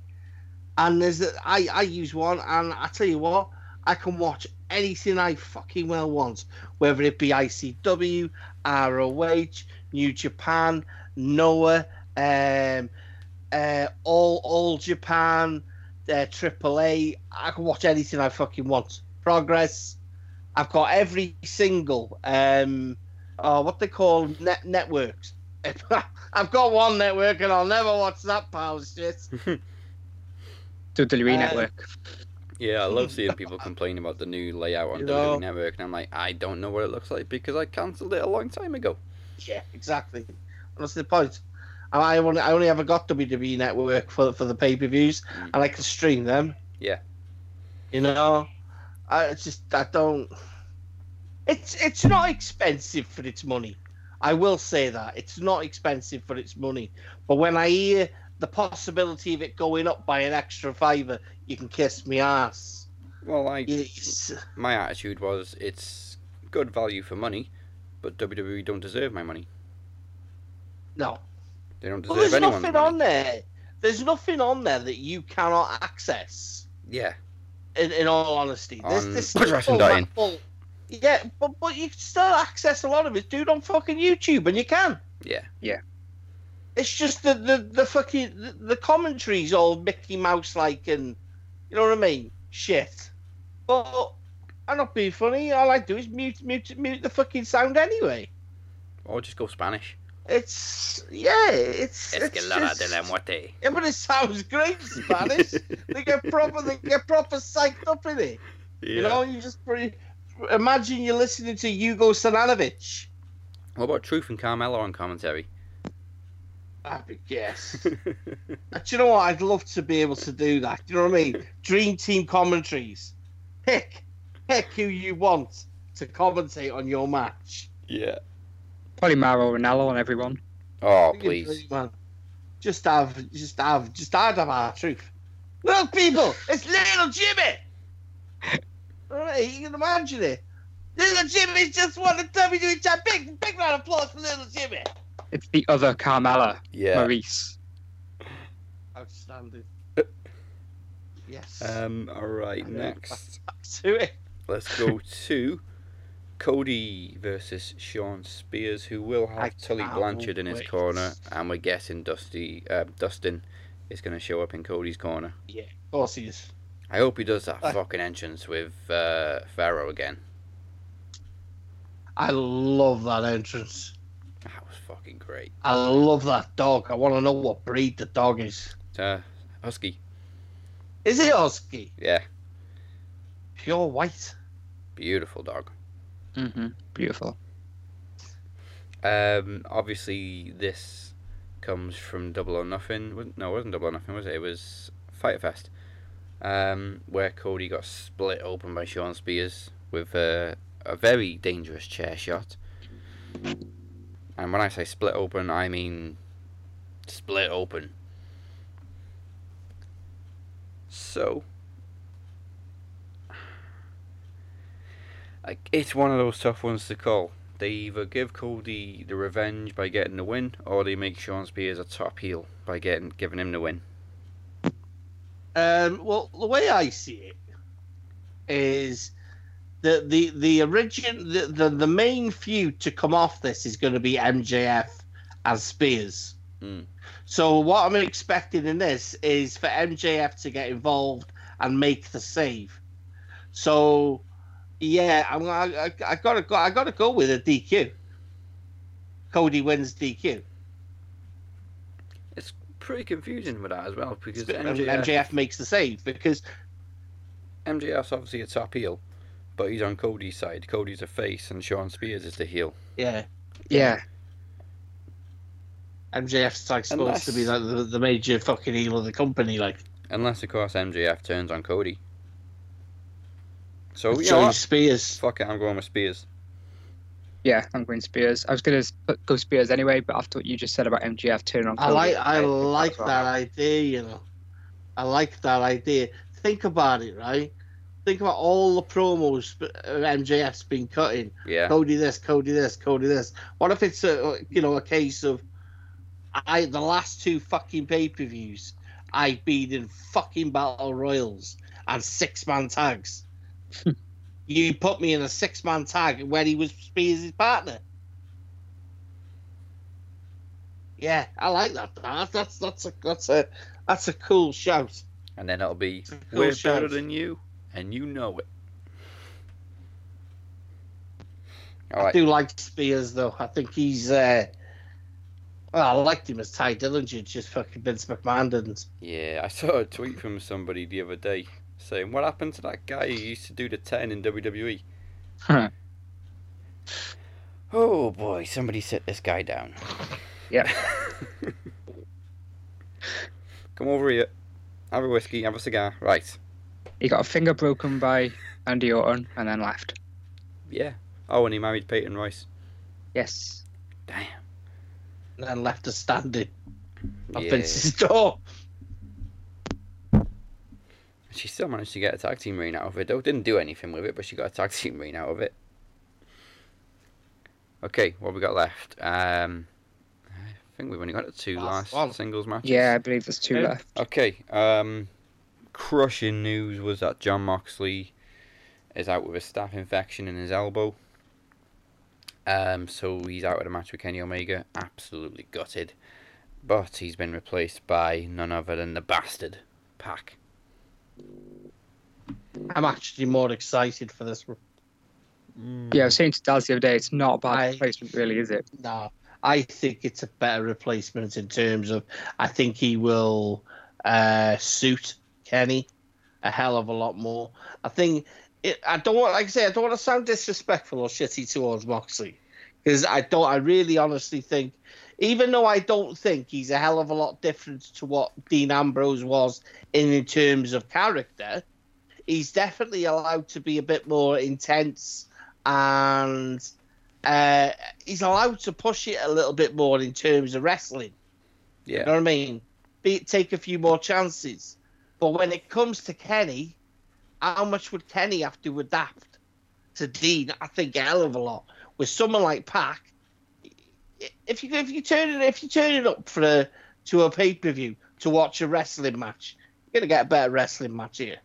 and there's a, I I use one, and I tell you what, I can watch anything I fucking well want, whether it be ICW, ROH, New Japan, Noah, um, uh, all all Japan, uh, AAA. I can watch anything I fucking want. Progress. I've got every single um, oh, what they call net networks. I've got one network and I'll never watch that pile of shit. WWE Uh, Network. Yeah, I love seeing people complain about the new layout on You WWE know? Network, and I'm like, I don't know what it looks like because I cancelled it a long time ago. Yeah, exactly. That's the point. I only, I only ever got WWE Network for for the pay per views, Mm. and I can stream them. Yeah. You know, I just I don't. It's it's not expensive for its money. I will say that it's not expensive for its money. But when I hear the possibility of it going up by an extra fiver, you can kiss me ass. Well, I It's, my attitude was it's good value for money, but WWE don't deserve my money. No, They don't Well, deserve there's anyone's nothing on there. There's nothing on there that you cannot access. Yeah, In, in all honesty, there's On this Wrestling full- Dying. full- Yeah, but but you can still access a lot of it, dude, on fucking YouTube, and you can. Yeah. Yeah. It's just the the, the fucking the, the commentaries all Mickey Mouse like, and you know what I mean? Shit. But I'm not being funny. All I do is mute mute mute the fucking sound anyway. Or just go Spanish. It's yeah, it's it's la just- de la muerte. Yeah, but it sounds great in Spanish. they get proper, they get proper psyched up in it. You know, you just pretty, imagine you're listening to Hugo Savinovich. What about Truth and Carmella on commentary? I guess. Do you know what? I'd love to be able to do that. Do you know what I mean? Dream team commentaries. Pick, pick who you want to commentate on your match. yeah. Probably Mauro Ranallo on everyone. Oh, please. man. Just have, just have, just I'd have R-Truth. Look, people, it's little Jimmy. All right, you can imagine it. Little Jimmy just won the WWE champ. Big, big round of applause for little Jimmy. It's the other Carmella, Yeah. Maurice. Outstanding. Yes. Um. All right. I know. Next, Back to it. let's go to Cody versus Shawn Spears, who will I have Tully Blanchard in his wait. corner, and we're guessing Dusty, uh, Dustin, is going to show up in Cody's corner. Yeah, of course he is. I hope he does that I- fucking entrance with uh, Pharaoh again. I love that entrance. That was fucking great. I love that dog. I want to know what breed the dog is. Uh, Husky. Is it husky? Yeah, Pure white. beautiful dog. Hmm Beautiful. Um, obviously this comes from Double or Nothing. No, it wasn't Double or Nothing, was it? It was Fyter Fest, um, where Cody got split open by Shawn Spears with a, a very dangerous chair shot. And when I say split open, I mean split open. So, it's one of those tough ones to call. They either give Cody the revenge by getting the win, or they make Shawn Spears a top heel by getting giving him the win. Um, well, the way I see it is the the the origin the, the the main feud to come off this is going to be MJF and Spears. Mm. So what I'm expecting in this is for MJF to get involved and make the save. So yeah, I'm I, I, I gotta go I gotta go with a DQ. Cody wins DQ. It's pretty confusing with that as well because And MJF, MJF makes the save because MJF's obviously a top heel, but he's on Cody's side. Cody's a face, and Shawn Spears is the heel. yeah, Yeah. MJF's like supposed to be like the, the major fucking heel of the company, like Unless of course MJF turns on Cody. So you know Joey what? Spears. Fuck it, I'm going with Spears. Yeah, I'm going Spears. I was going to go Spears anyway, but after what you just said about MJF turning on I Cody, like I think like that's right. that idea, you know. I like that idea. Think about it, right? Think about all the promos uh, MJF's been cutting. Yeah. Cody this, Cody this, Cody this. What if it's a you know a case of I the last two fucking pay per views I've been in fucking battle royals and six man tags. you put me in a six man tag where he was Spears' partner. Yeah, I like that. That's that's that's a that's a that's a cool shout. And then it'll be It's cool we're better than you, and you know it. All I right. do like Spears though. I think he's uh well, I liked him as Tye Dillinger, just fucking Vince McMahon didn't. Yeah, I saw a tweet from somebody the other day saying, "What happened to that guy who used to do the ten in WWE?" Huh. Oh boy, somebody sit this guy down. Yeah. Come over here. Have a whiskey, have a cigar. Right. he got a finger broken by Andy Orton and then left. Yeah. Oh, and he married Peyton Royce. Yes. Damn. And then left us standing at Yeah. Vince's door. She still managed to get a tag team reign out of it, though. Didn't do anything with it, but she got a tag team reign out of it. Okay, what have we got left? Um, I think we've only got two Last last, one. singles matches. Yeah, I believe there's two Yeah. left. Okay. Um, crushing news was that Jon Moxley is out with a staph infection in his elbow. Um, so he's out of the match with Kenny Omega. Absolutely gutted. But he's been replaced by none other than the bastard Pac. I'm actually more excited for this one. Yeah, I was saying to Daz the other day, it's not a bad I- replacement, really, is it? No, I think it's a better replacement in terms of I think he will uh, suit Kenny a hell of a lot more. I think it, I don't want, like I say, I don't want to sound disrespectful or shitty towards Moxley because I don't. I really honestly think, even though I don't think he's a hell of a lot different to what Dean Ambrose was in, in terms of character, he's definitely allowed to be a bit more intense and uh, he's allowed to push it a little bit more in terms of wrestling. You know what I mean? Be, take a few more chances. But when it comes to Kenny, how much would Kenny have to adapt to Dean? I think a hell of a lot. With someone like Pac, if you if you turn it if you turn it up for a to a pay per view to watch a wrestling match, you're gonna get a better wrestling match here.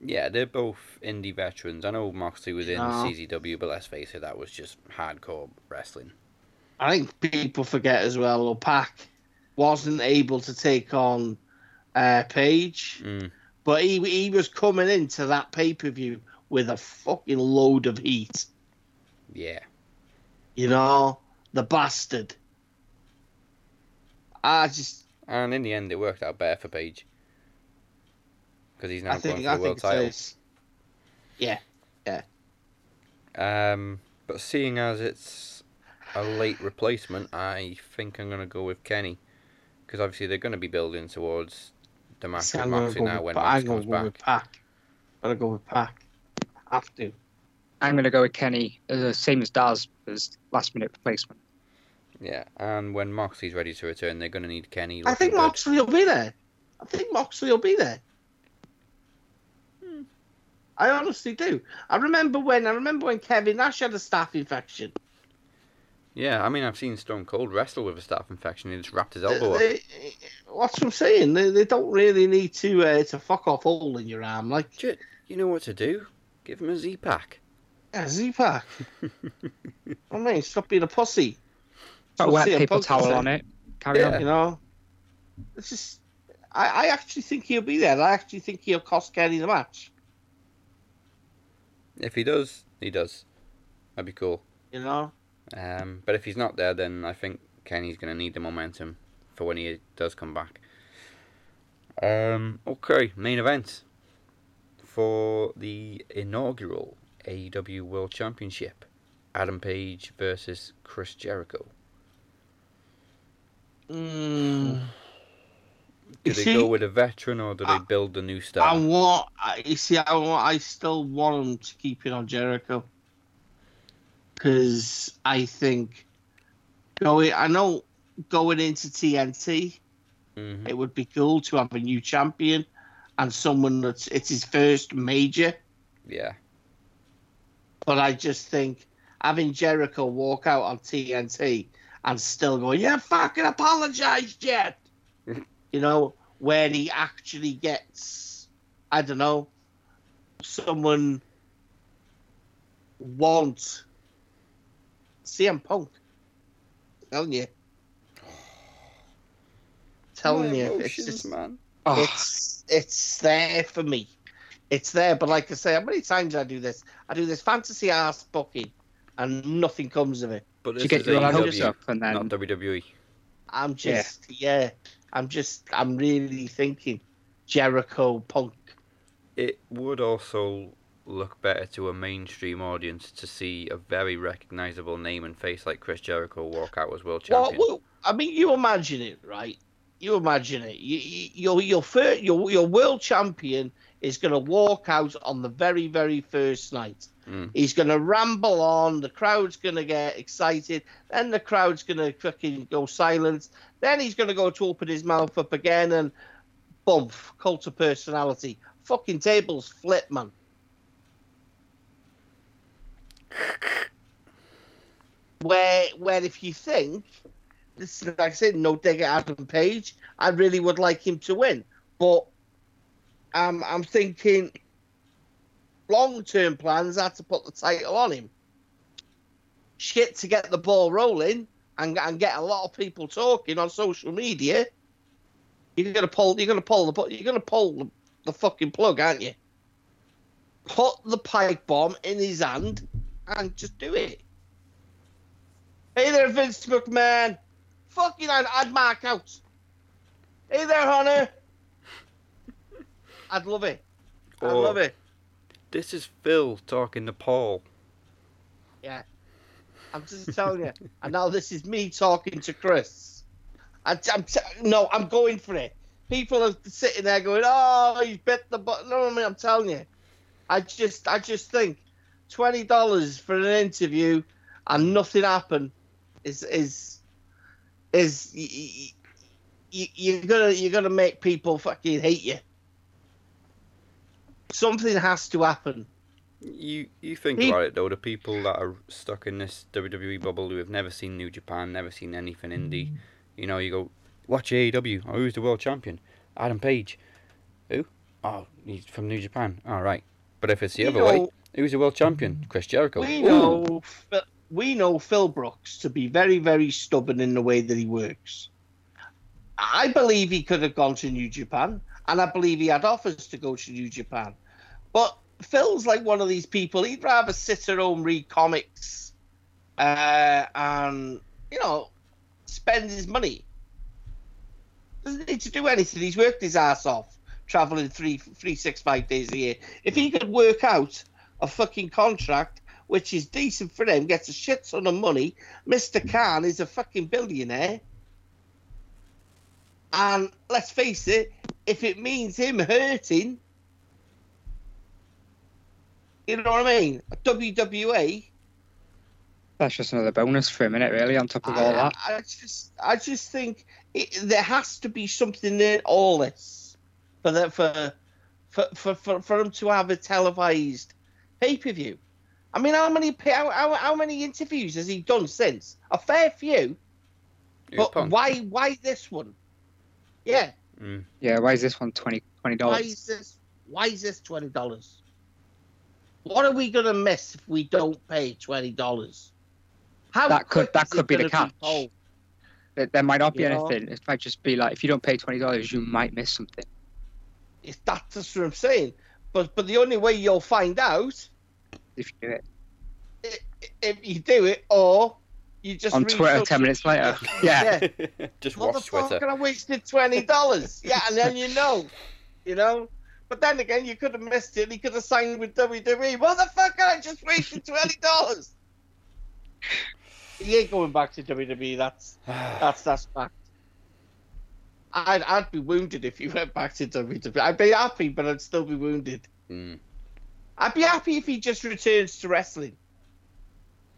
Yeah, they're both indie veterans. I know Moxley was in No. CZW, but let's face it, that was just hardcore wrestling. I think people forget as well. Well, Pac wasn't able to take on uh, Page. Mm. But he he was coming into that pay per view with a fucking load of heat. Yeah. You know, the bastard. I just And in the end, it worked out better for Page. Because he's now I think going for I the world title. it's yeah. Um, but seeing as it's a late replacement, I think I'm going to go with Kenny. Because obviously they're going to be building towards the match See, with I'm gonna Moxley go now with when Pa- Mox I'm comes go back. with Pac. I'm gonna go with Pac. Have to. I'm going to go with Kenny, uh, same as Daz, as last minute replacement. Yeah, and when Moxley's ready to return, they're going to need Kenny. I think looking good. Moxley will be there. I think Moxley will be there. Hmm. I honestly do. I remember when I remember when Kevin Nash had a staph infection. Yeah, I mean, I've seen Stone Cold wrestle with a staph infection. He just wrapped his elbow up. They- what's what I'm saying? They, they don't really need to uh, to fuck off hole in your arm like Shit, you know what to do? Give him a Z-Pak. yeah, Z-Pak. I mean, stop being a pussy. Got a That's what wet paper towel on it. Carry Yeah. on. You know, it's just. I, I actually think he'll be there. I actually think he'll cost Kenny the match. If he does, he does. That'd be cool. You know, Um, but if he's not there, then I think Kenny's going to need the momentum for when he does come back. Um, okay, main event for the inaugural AEW World Championship: Adam Page versus Chris Jericho. Mm, Do they see, go with a veteran or do they I- build a new star? I want. You see. I want. I still want them to keep it on Jericho because I think going. I know going into TNT. Mhm. It would be cool to have a new champion and someone that's it's his first major. Yeah, But I just think having Jericho walk out on TNT and still going, yeah, fucking apologized yet. you know, where he actually gets, I don't know, someone want CM Punk. Telling you. Telling My you, it's emotions, just man. Oh, it's it's there for me. It's there, but like I say, how many times I do this? I do this fantasy ass booking, and nothing comes of it. But to this get is your hopes up and not WWE. I'm just yeah. I'm just I'm really thinking Jericho Punk it would also look better to a mainstream audience to see a very recognizable name and face like Chris Jericho walk out as world Well, champion. well, I mean, you imagine it, right? You imagine it. You, you, your your first, your your world champion is going to walk out on the very very first night. Mm. He's going to ramble on. The crowd's going to get excited. Then the crowd's going to fucking go silent. Then he's going to go to open his mouth up again and bump cult of personality. Fucking tables flip, man. Where, where if you think, this, is, like I said, no dig at Adam Page, I really would like him to win, but um, I'm thinking long-term plans are to put the title on him. Shit to get the ball rolling and, and get a lot of people talking on social media. You're gonna pull. You're gonna pull the. You're gonna pull the, the fucking plug, aren't you? Put the pipe bomb in his hand and just do it. Hey there, Vince McMahon. Fucking, I'd, I'd mark out. Hey there, Hunter. I'd love it. I'd Or- love it. This is Phil talking to Paul. Yeah. I'm just telling you. And now this is me talking to Chris. I, am t- no, I'm going for it. People are sitting there going, "Oh, you bit the button." No, I mean, I'm telling you. I just, I just think twenty dollars for an interview and nothing happened is is is y- y- y- you're gonna you're gonna make people fucking hate you. Something has to happen. You you think He- about it though, the people that are stuck in this WWE bubble who have never seen New Japan, never seen anything indie, you know, you go watch AEW. Oh, who's the world champion? Adam Page. Who? Oh, he's from New Japan. All right. But if it's the We other way, who's the world champion? Chris Jericho. We Ooh. know we know Phil Brooks to be very very stubborn in the way that he works. I believe he could have gone to New Japan, and I believe he had offers to go to New Japan. But Phil's like one of these people. He'd rather sit at home, read comics, uh, and you know, spend his money. Doesn't need to do anything. He's worked his ass off, traveling three, three, six, five days a year. If he could work out a fucking contract which is decent for him, gets a shit ton of money. Mr. Khan is a fucking billionaire. And let's face it, if it means him hurting, you know what I mean? WWE, That's just another bonus for a minute, really, on top of all that. I just, I just think it, there has to be something in all this for the, for, for, for, for, for him to have a televised pay per view. I mean, how many how, how, how many interviews has he done since? A fair few. But why why this one? Yeah, Mm. Yeah, why is this one 20 why dollars? is this why is this twenty dollars? What are we gonna miss if we don't pay twenty dollars? How That could- quick that is could be the catch. told? There, there might not be You know? anything. It might just be like if you don't pay twenty dollars, you might miss something. If that's just what I'm saying. But but the only way you'll find out If you do it if you do it or you just on Twitter ten minutes later. Yeah, Yeah. Just watch Twitter. Motherfucker, I wasted twenty dollars. yeah, and then you know, you know. But then again, you could have missed it. He could have signed with WWE. What the Motherfucker, I just wasted twenty dollars. he ain't going back to WWE. That's that's that's fact. I'd I'd be wounded if he went back to WWE. I'd be happy, but I'd still be wounded. Mm. I'd be happy if he just returns to wrestling.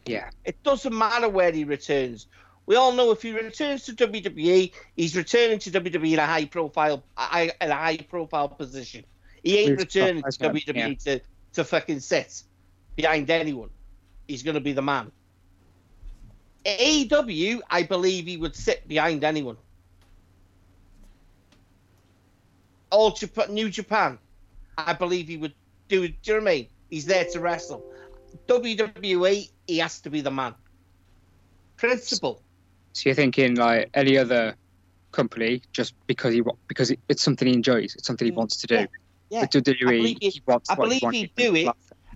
Yeah. It doesn't matter where he returns. We all know if he returns to WWE, he's returning to WWE in a high profile, in a high profile position. He ain't returning to WWE to, to fucking sit behind anyone. He's going to be the man. AEW, I believe he would sit behind anyone. All Japan, New Japan, I believe he would do it. Do you know what I mean? He's there to wrestle. WWE, he has to be the man. Principle. So you're thinking like any other company, just because he because it's something he enjoys, it's something he mm, wants to do. Yeah, yeah. WWE, believe he- he wants I believe he he'd do it.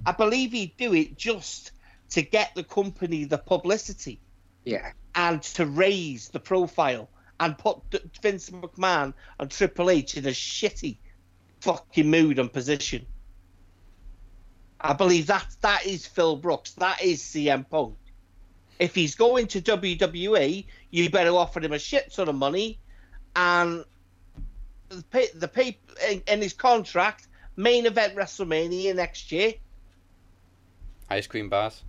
I believe he'd do it just to get the company the publicity Yeah, and to raise the profile and put Vince McMahon and Triple H in a shitty fucking mood and position. I believe that that is Phil Brooks. That is CM Punk. If he's going to WWE, you better offer him a shit ton of money, and the pay, the pay in, his contract, main event WrestleMania next year, Ice cream bars.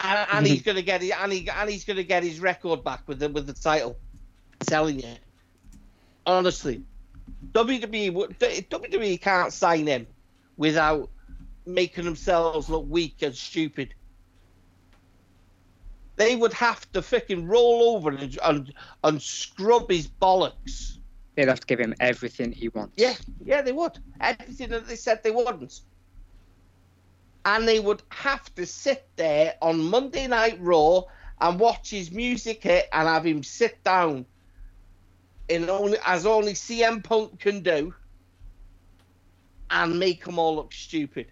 and, and he's gonna get it, and he and he's gonna get his record back with the with the title. I'm telling you, honestly, WWE WWE can't sign him without making themselves look weak and stupid. They would have to fucking roll over and, and and scrub his bollocks. They'd have to give him everything he wants. Yeah, yeah, they would. Everything that they said they wouldn't. And they would have to sit there on Monday Night Raw and watch his music hit and have him sit down in only as only CM Punk can do and make them all look stupid.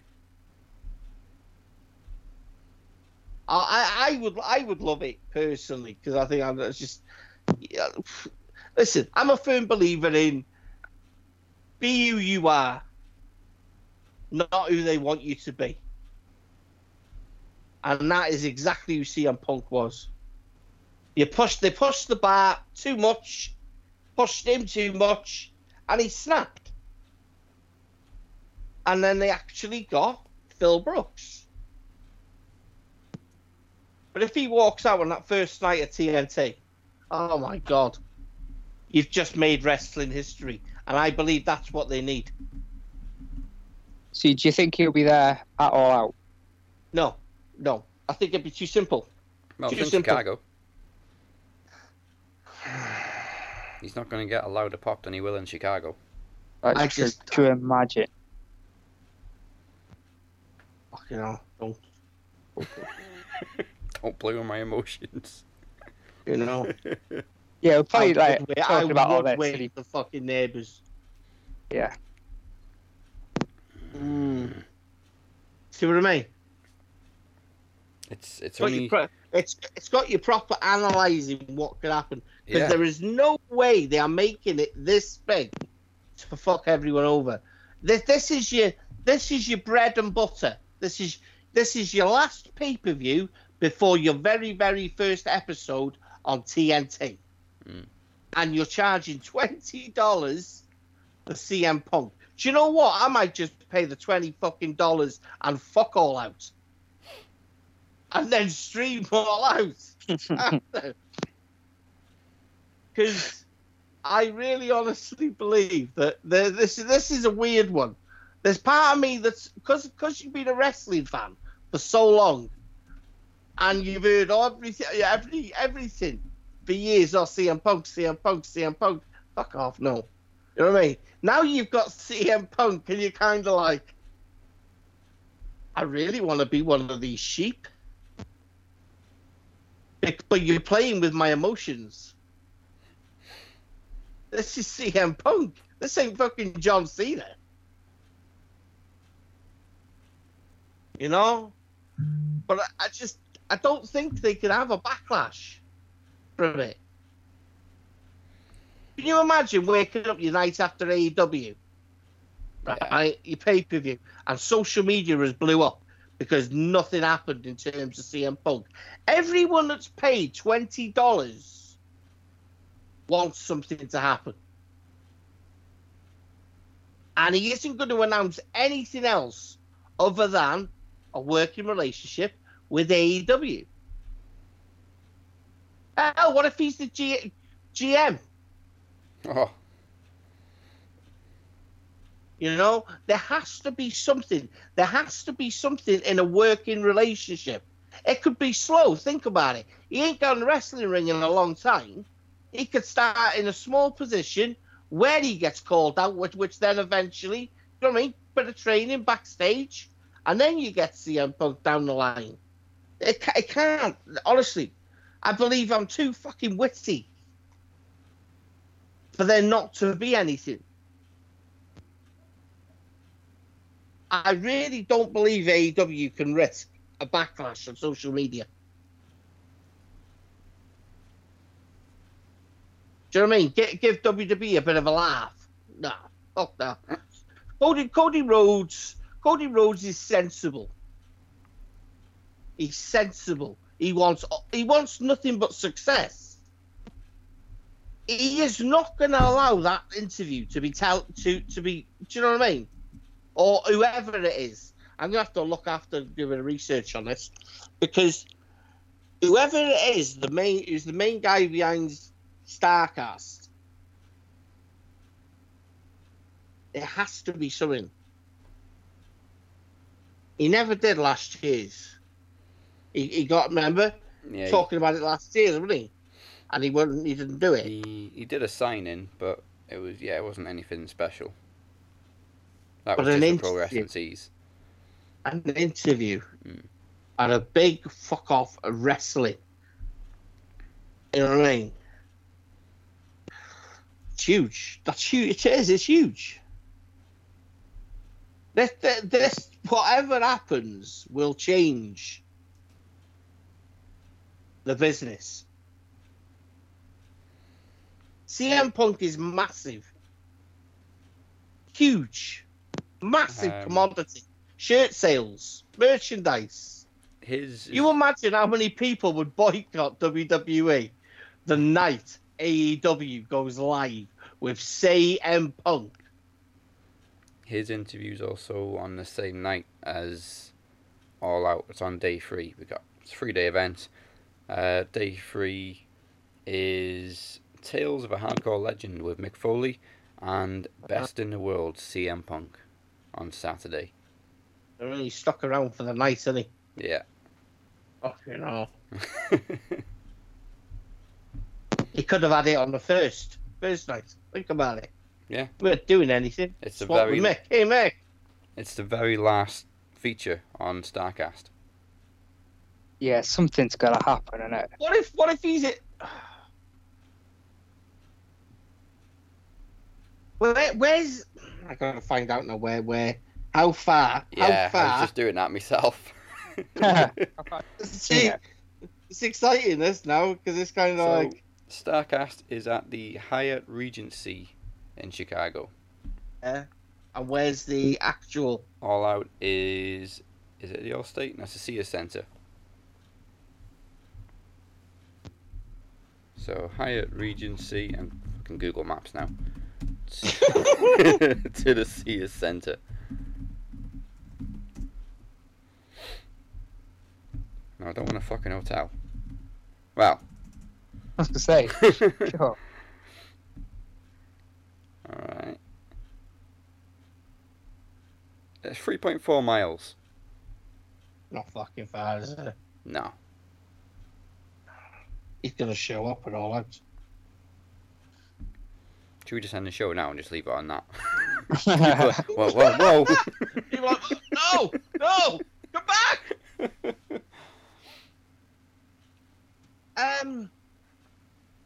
I, I would I would love it personally because I think I'm just yeah, listen. I'm a firm believer in be who you are, not who they want you to be. And that is exactly who CM Punk was. You pushed, they pushed the bar too much, pushed him too much, and he snapped. And then they actually got Phil Brooks. But if he walks out on that first night at TNT, oh my God, you've just made wrestling history. And I believe that's what they need. So do you think he'll be there at all out? No, no. I think it'd be too simple. Well, Too simple. Chicago. He's not going to get a louder pop than he will in Chicago. That's I true. just- to imagine. Fucking hell. Don't, Don't play with my emotions. you know. Yeah, we'll probably I like would wait- talking I about all would this. wait and the fucking neighbours. Yeah. Mm. See what I mean? It's it's It's got, only you pro- it's, it's got you proper analysing what could happen. Because yeah. there is no way they are making it this big to fuck everyone over. This, this is your this is your bread and butter. This is this is your last pay per view before your very very first episode on TNT, Mm. and you're charging twenty dollars for CM Punk. Do you know what? I might just pay the twenty fucking dollars and fuck all out, and then stream all out. because I really honestly believe that this this is a weird one. There's part of me that's because because you've been a wrestling fan for so long, and you've heard everything every everything for years. Oh, CM Punk, CM Punk, CM Punk. Fuck off, no. You know what I mean? Now you've got CM Punk, and you're kind of like, I really want to be one of these sheep. But you're playing with my emotions. This is CM Punk. This ain't fucking John Cena. You know? But I, I just I don't think they could have a backlash from it. Can you imagine waking up your night after AEW? Right, your pay per view, and social media has blew up because nothing happened in terms of CM Punk. Everyone that's paid twenty dollars wants something to happen. And he isn't going to announce anything else other than a working relationship with AEW. Oh, what if he's the G- GM? Oh, You know, there has to be something. There has to be something in a working relationship. It could be slow. Think about it. He ain't got in the wrestling ring in a long time. He could start in a small position where he gets called out, which, which then eventually, you know what I mean, bit of training backstage, and then you get CM Punk down the line. It, it can't. Honestly, I believe I'm too fucking witty for there not to be anything. I really don't believe AEW can risk a backlash on social media. Do you know what I mean? Give, give WWE a bit of a laugh. No, fuck that. Cody, Cody Rhodes, Cody Rhodes is sensible. He's sensible. He wants he wants nothing but success. He is not going to allow that interview to be tell to to be. Do you know what I mean? Or whoever it is. I'm gonna have to look after doing research on this because whoever it is, the main is the main guy behind Starcast. It has to be something. He never did last year's. He, he got remember Yeah, talking about it last year, wasn't he? And he wouldn't. He didn't do it. he, he did a sign in, but it was yeah, it wasn't anything special. That But was an just interview. tease. an interview Mm. at a big fuck off wrestling. You know what I mean? It's huge. That's huge. It is. It's huge. This, this, this, whatever happens, will change the business. CM Punk is massive, huge, massive Um, commodity. Shirt sales, merchandise. His You imagine how many people would boycott WWE the night AEW goes live with CM Punk. his interview's also on the same night as All Out. It's on day three. We got three day event. Uh, day three is Tales of a Hardcore Legend with Mick Foley and Best in the World CM Punk on Saturday. They're really stuck around for the night, isn't he? Yeah. Oh, you know. He could have had it on the first first night. Think about it. Yeah. We weren't doing anything. It's a Swap very Mick. Hey Mick. it's the very last feature on Starcast. Yeah, something's gotta happen, in it? What if what if he's it? Where, where's I gotta find out now where where how far Yeah, how I was far just doing that myself. See, it's exciting this now because it's kind of So- like Starcast is at the Hyatt Regency in Chicago. yeah. and where's the actual All Out is is it the Allstate? That's the Sears Center. So Hyatt Regency and fucking Google Maps now. to the Sears Center. No, I don't want a fucking hotel. Well. I was gonna say, sure. Alright. It's 3.4 miles. not fucking far, is it? No. He's gonna show up and all that. Should we just end the show now and just leave it on that? whoa, whoa, whoa. People are like, no, no, come back. Um,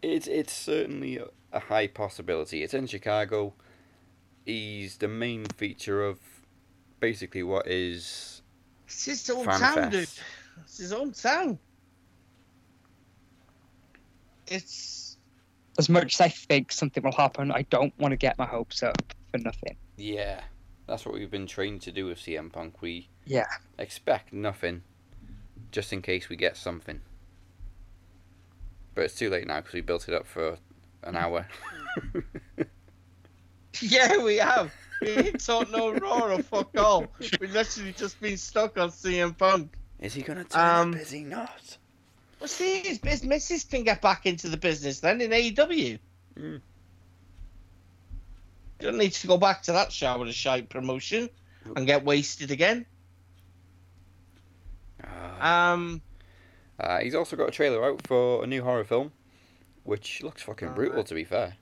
it's it's certainly a, a high possibility. It's in Chicago. He's the main feature of basically what is it's his own Fan town, dude. Fest. It's his own town. It's As much as I think something will happen, I don't want to get my hopes up for nothing. Yeah, that's what we've been trained to do with CM Punk. We Yeah. expect nothing, just in case we get something. But it's too late now because we built it up for an hour. yeah, we have. We ain't talked no raw or fuck all. We've literally just been stuck on CM Punk. Is he gonna turn Um, up? Is he not? Well, see, his his missus can get back into the business then in AEW. Mm. You don't need to go back to that shower of shite promotion and get wasted again. Uh, Um, uh, he's also got a trailer out for a new horror film, which looks fucking brutal to be fair.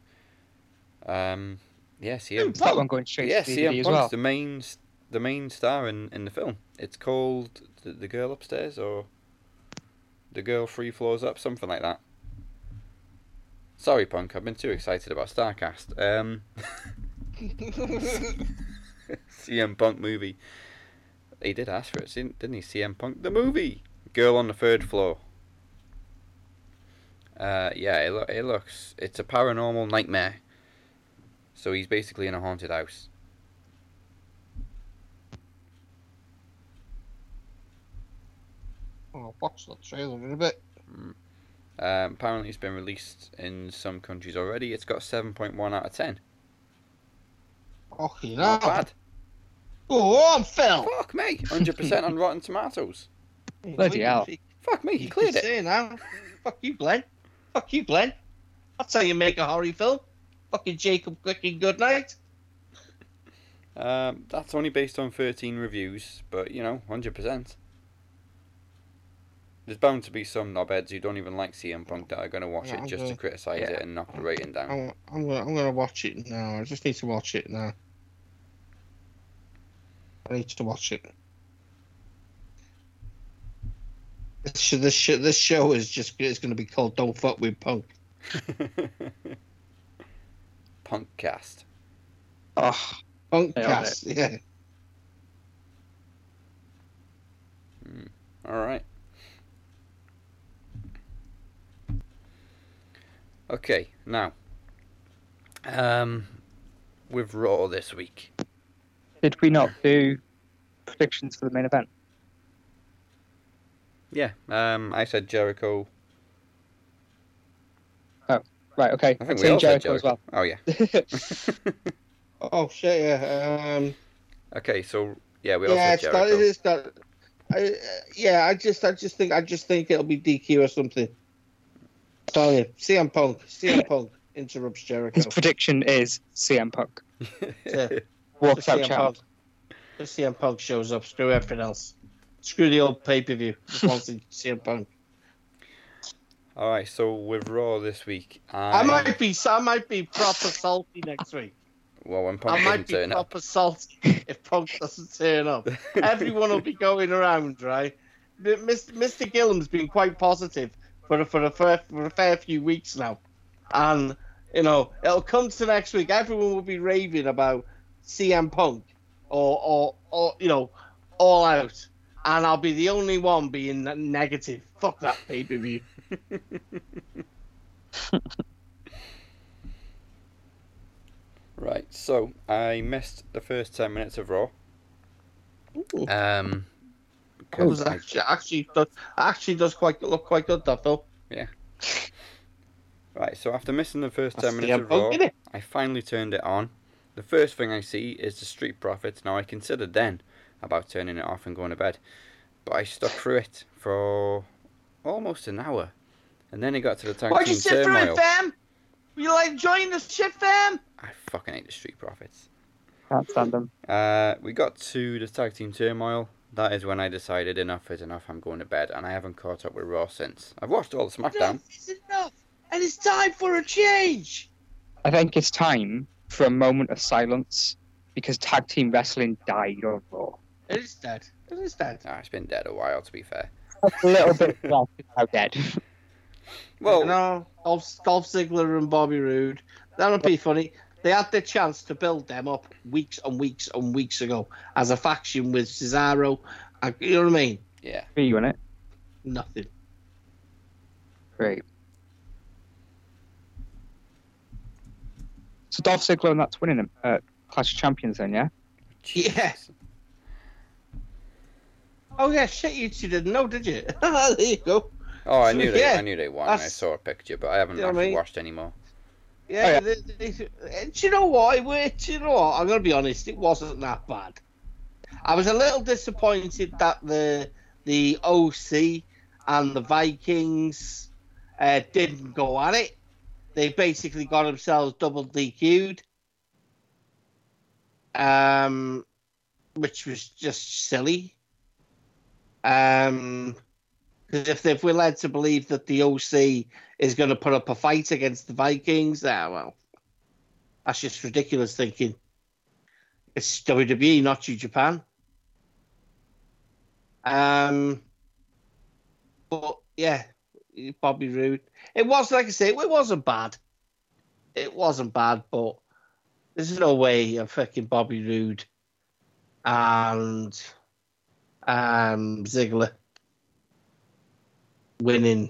Um, yeah, Who, CM. Is that one going straight Yeah, to DVD CM Punk's well? the main the main star in, in the film. It's called the, the Girl Upstairs or the Girl Three Floors Up, something like that. Sorry, Punk. I've been too excited about Starcast. Um, CM Punk movie. He did ask for it, didn't he? CM Punk the movie. Girl on the third floor. Uh, yeah, it, lo- it looks. It's a paranormal nightmare. So he's basically in a haunted house. Oh I'll watch that trailer in a bit. Um, apparently, it's been released in some countries already. It's got 7.1 out of 10. Okay, Not now. bad. Go on, Phil. Fuck me. 100% on Rotten Tomatoes. Bloody hell. Fuck me, he You cleared it. say now. Fuck you, Glenn. Fuck you, Glenn. That's how you make a horror film. Fucking Jacob Clicking Goodnight. Um, that's only based on 13 reviews, but you know, 100%. There's bound to be some knobheads who don't even like CM Punk that are going to watch Yeah, it I'm just to gonna- criticise yeah. it and knock the rating down. I'm, I'm gonna I'm gonna watch it now. I just need to watch it now. I need to watch it. This sh- this, sh- this show is just it's gonna be called "Don't Fuck with Punk." Punkcast. Oh, Punkcast, yeah. Hmm, alright. Okay, now. Um, with Raw this week. did we not do predictions for the main event? Yeah, um, I said Jericho. Oh, right, okay. I I'm think we saying all said Jericho as well. Oh, yeah. Oh shit, yeah. Um, okay, so, yeah, we all yeah, said it's not. Jericho. It's not. I, uh, yeah, I just, I just think, I just think it'll be DQ or something. Tell you, CM Punk, CM Punk interrupts Jericho. His prediction is CM Punk Yeah. walks Just out CM champ. Punk. Just CM Punk shows up. Screw everything else. Screw the old pay per view. Just wants to CM Punk. Alright, so with Raw this week, I, I might be. I might be proper salty next week. well, when I Punk might doesn't be turn up. proper salty if Punk doesn't turn up. Everyone will be going around, right? But Mr. Gillum's been quite positive for a, for a fair, for a fair few weeks now, and you know it'll come to next week. Everyone will be raving about CM Punk or or or you know all out, and I'll be the only one being negative. Fuck that pay per view. Right, so I missed the first 10 minutes of Raw. Um, It was because I- actually actually does, actually does quite look quite good that though. Yeah. Right, so after missing the first 10 That's minutes of Raw, I finally turned it on. The first thing I see is the Street Profits. Now, I considered then about turning it off and going to bed, but I stuck through it for almost an hour. And then it got to the tag Why'd team you sit through it, fam? Were You like enjoying the shit, fam? I fucking hate the Street Profits. Can't stand them. Uh, we got to the tag team turmoil. That is when I decided enough is enough. I'm going to bed, and I haven't caught up with Raw since. I've watched all the SmackDown. Enough is enough, and it's time for a change. I think it's time for a moment of silence because tag team wrestling died on Raw. It is dead. It is dead. Ah, it's been dead a while, to be fair. A little bit well, it's now dead. Well, no, Dolph, Dolph Ziggler and Bobby Roode. That would be funny. They had the chance to build them up weeks and weeks and weeks ago as a faction with Cesaro. And, you know what I mean? yeah. Are you in it? Nothing. Great. So Dolph Ziggler and that's winning him uh, Clash of Champions then, yeah? Yeah. Oh yeah, shit! You two didn't know, did you? there you go. Oh, I knew they, Yeah, I knew they won. I saw a picture, but I haven't You know what I actually mean? watched anymore. Yeah. Oh, yeah. they- they- do you know what? It, do you know what? I'm gonna be honest. It wasn't that bad. I was a little disappointed that the the OC and the Vikings uh, didn't go at it. They basically got themselves double DQ'd, um, which was just silly. Um, if, if we're led to believe that the OC is going to put up a fight against the Vikings, ah, well, that's just ridiculous thinking. It's WWE, not you, Japan. Um, but yeah, Bobby Roode. It was like I say, it wasn't bad. It wasn't bad, but there's no way a fucking Bobby Roode and um Ziggler winning.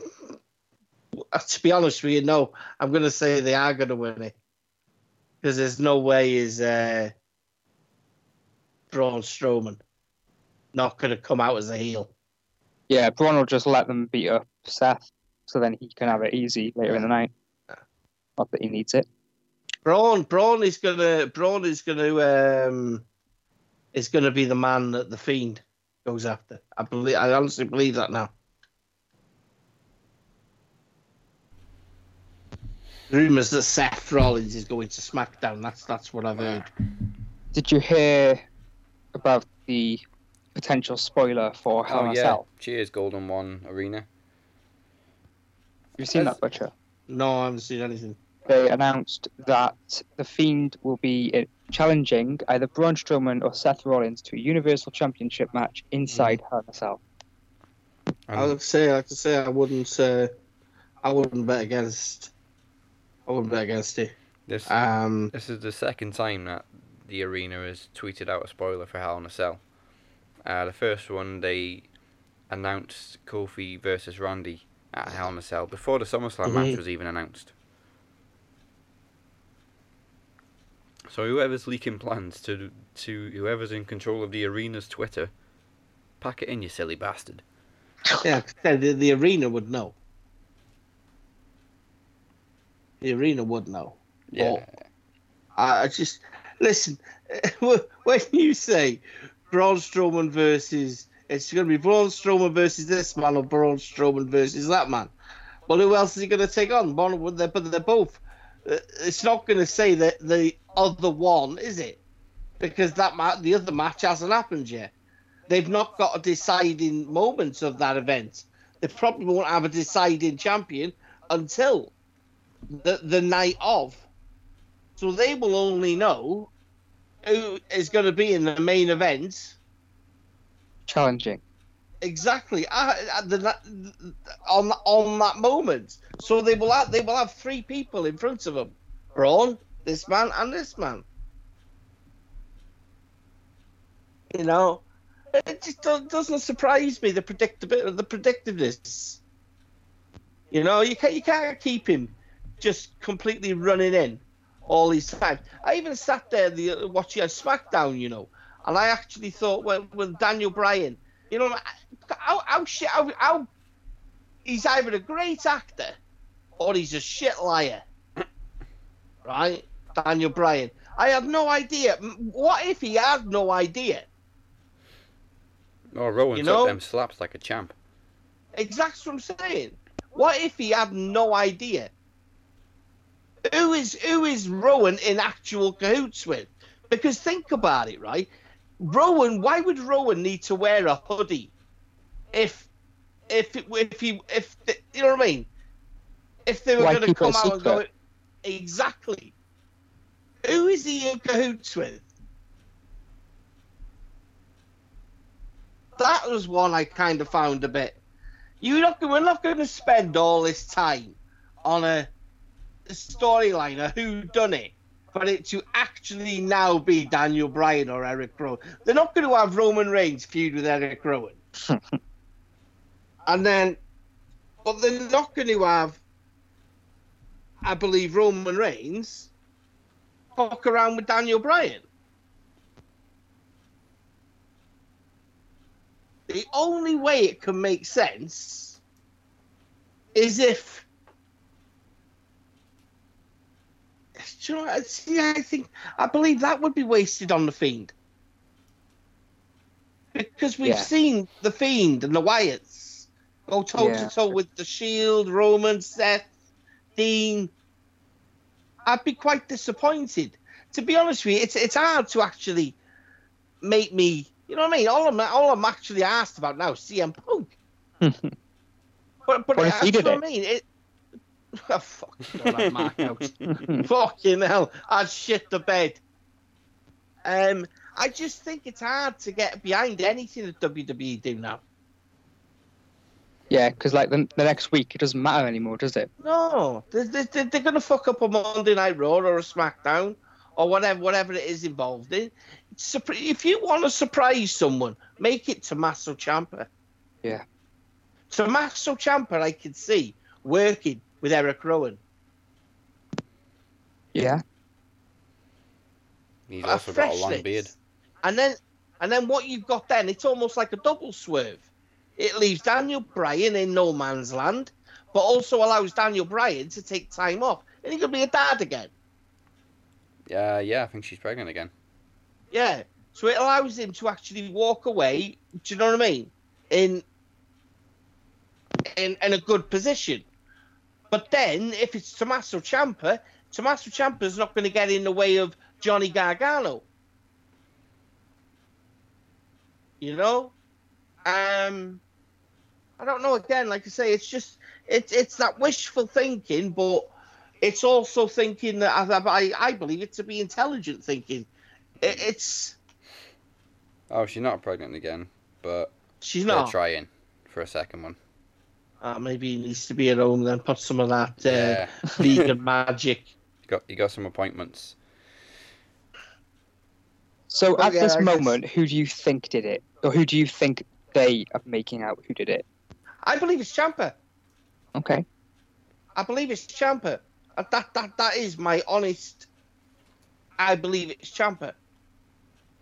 Uh, To be honest with you, no, I'm going to say they are going to win it because there's no way is uh, Braun Strowman not going to come out as a heel. Yeah, Braun will just let them beat up Seth, so then he can have it easy later in the night. Not that he needs it. Braun, Braun is gonna, Braun is gonna, um, is gonna be the man that the Fiend goes after. I believe, I honestly believe that now. Rumors that Seth Rollins is going to SmackDown. That's that's what I've heard. Did you hear about the potential spoiler for Hell in oh a yeah. Cell? Cheers, Golden One Arena. Have you seen Yes. that, Butcher? No, I haven't seen anything. They announced that The Fiend will be uh, challenging either Braun Strowman or Seth Rollins to a Universal Championship match inside Hell in a Cell. I would say, like I say, I wouldn't, uh, I wouldn't bet against, I wouldn't bet against it. this Um, this is the second time that the arena has tweeted out a spoiler for Hell in a Cell. Uh, the first one they announced Kofi versus Randy at Hell in a Cell before the SummerSlam match Mhm. was even announced. So whoever's leaking plans to to whoever's in control of the arena's Twitter, pack it in, you silly bastard. yeah, the, the arena would know. The arena would know. Yeah. I, I just listen when you say Braun Strowman versus it's going to be Braun Strowman versus this man or Braun Strowman versus that man. Well, who else is he going to take on? One, but they're, they're both. uh, It's not going to say that the other one, is it? Because that ma- the other match hasn't happened yet. They've not got a deciding moment of that event. They probably won't have a deciding champion until the the night of. So they will only know who is going to be in the main event Challenging. exactly uh, at the, on on that moment. So they will have they will have three people in front of them: Braun, this man, and this man. You know, it just do- doesn't surprise me the predictability, the predictiveness. You know, you can't you can't keep him just completely running in all these times. I even sat there the watching a SmackDown, you know, and I actually thought, well, with Daniel Bryan, you know, how how shit how, how he's either a great actor or he's a shit liar, right? Daniel Bryan. I have no idea. What if he had no idea? Oh, Rowan You took know- them slaps like a champ. Exactly what I'm saying. What if he had no idea? Who is who is Rowan in actual cahoots with? Because think about it, right? Rowan, why would Rowan need to wear a hoodie if if it- if he if the, you know what I mean? If they were Why going to keep it a come out and go exactly, who is he in cahoots with? That was one I kind of found a bit. You're not. We're not going to spend all this time on a storyline of who done it for it to actually now be Daniel Bryan or Eric Rowan. They're not going to have Roman Reigns feud with Eric Rowan, and then, but they're not going to have. I believe Roman Reigns fuck around with Daniel Bryan. The only way it can make sense is if. Do you know, what? see, I think I believe that would be wasted on the Fiend because we've Yeah. seen the Fiend and the Wyatts go toe to toe with the Shield, Roman, Seth, Dean. I'd be quite disappointed. To be honest with you, it's it's hard to actually make me. You know what I mean? All I'm all I'm actually asked about now is CM Punk. But but that's he did what? I mean. It. Oh, fuck, have Mark out. Fucking hell, I'd shit the bed. Um, I just think it's hard to get behind anything that WWE do now. yeah, because like the, the next week it doesn't matter anymore, does it? No, they're, they're, they're going to fuck up a Monday Night Raw or a SmackDown or whatever whatever it is involved in. If you want to surprise someone, make it Tommaso Ciampa. Yeah. Tommaso Ciampa, I could see working with Eric Rowan. Yeah. He's A also got a long beard. And then and then what you've got then, it's almost like a double swerve. it leaves Daniel Bryan in no man's land, but also allows Daniel Bryan to take time off, and he could be a dad again. Yeah, yeah, I think she's pregnant again. Yeah. So it allows him to actually walk away. Do you know what I mean? In in in a good position. But then, if it's Tommaso Ciampa, Tommaso Ciampa's not going to get in the way of Johnny Gargano. You know, um, I don't know. Again, like I say, it's just it's it's that wishful thinking, but it's also thinking that I I, I believe it to be intelligent thinking. It, it's Oh, she's not pregnant again, but she's not. trying for a second one. Uh, maybe he needs to be at home then. Put some of that uh, Yeah, vegan magic. you got you got some appointments. So Well, at yeah, this I guess- moment, who do you think did it, or who do you think they are making out who did it? I believe it's Ciampa. Okay. I believe it's Ciampa. Uh, That that that is my honest. I believe it's Ciampa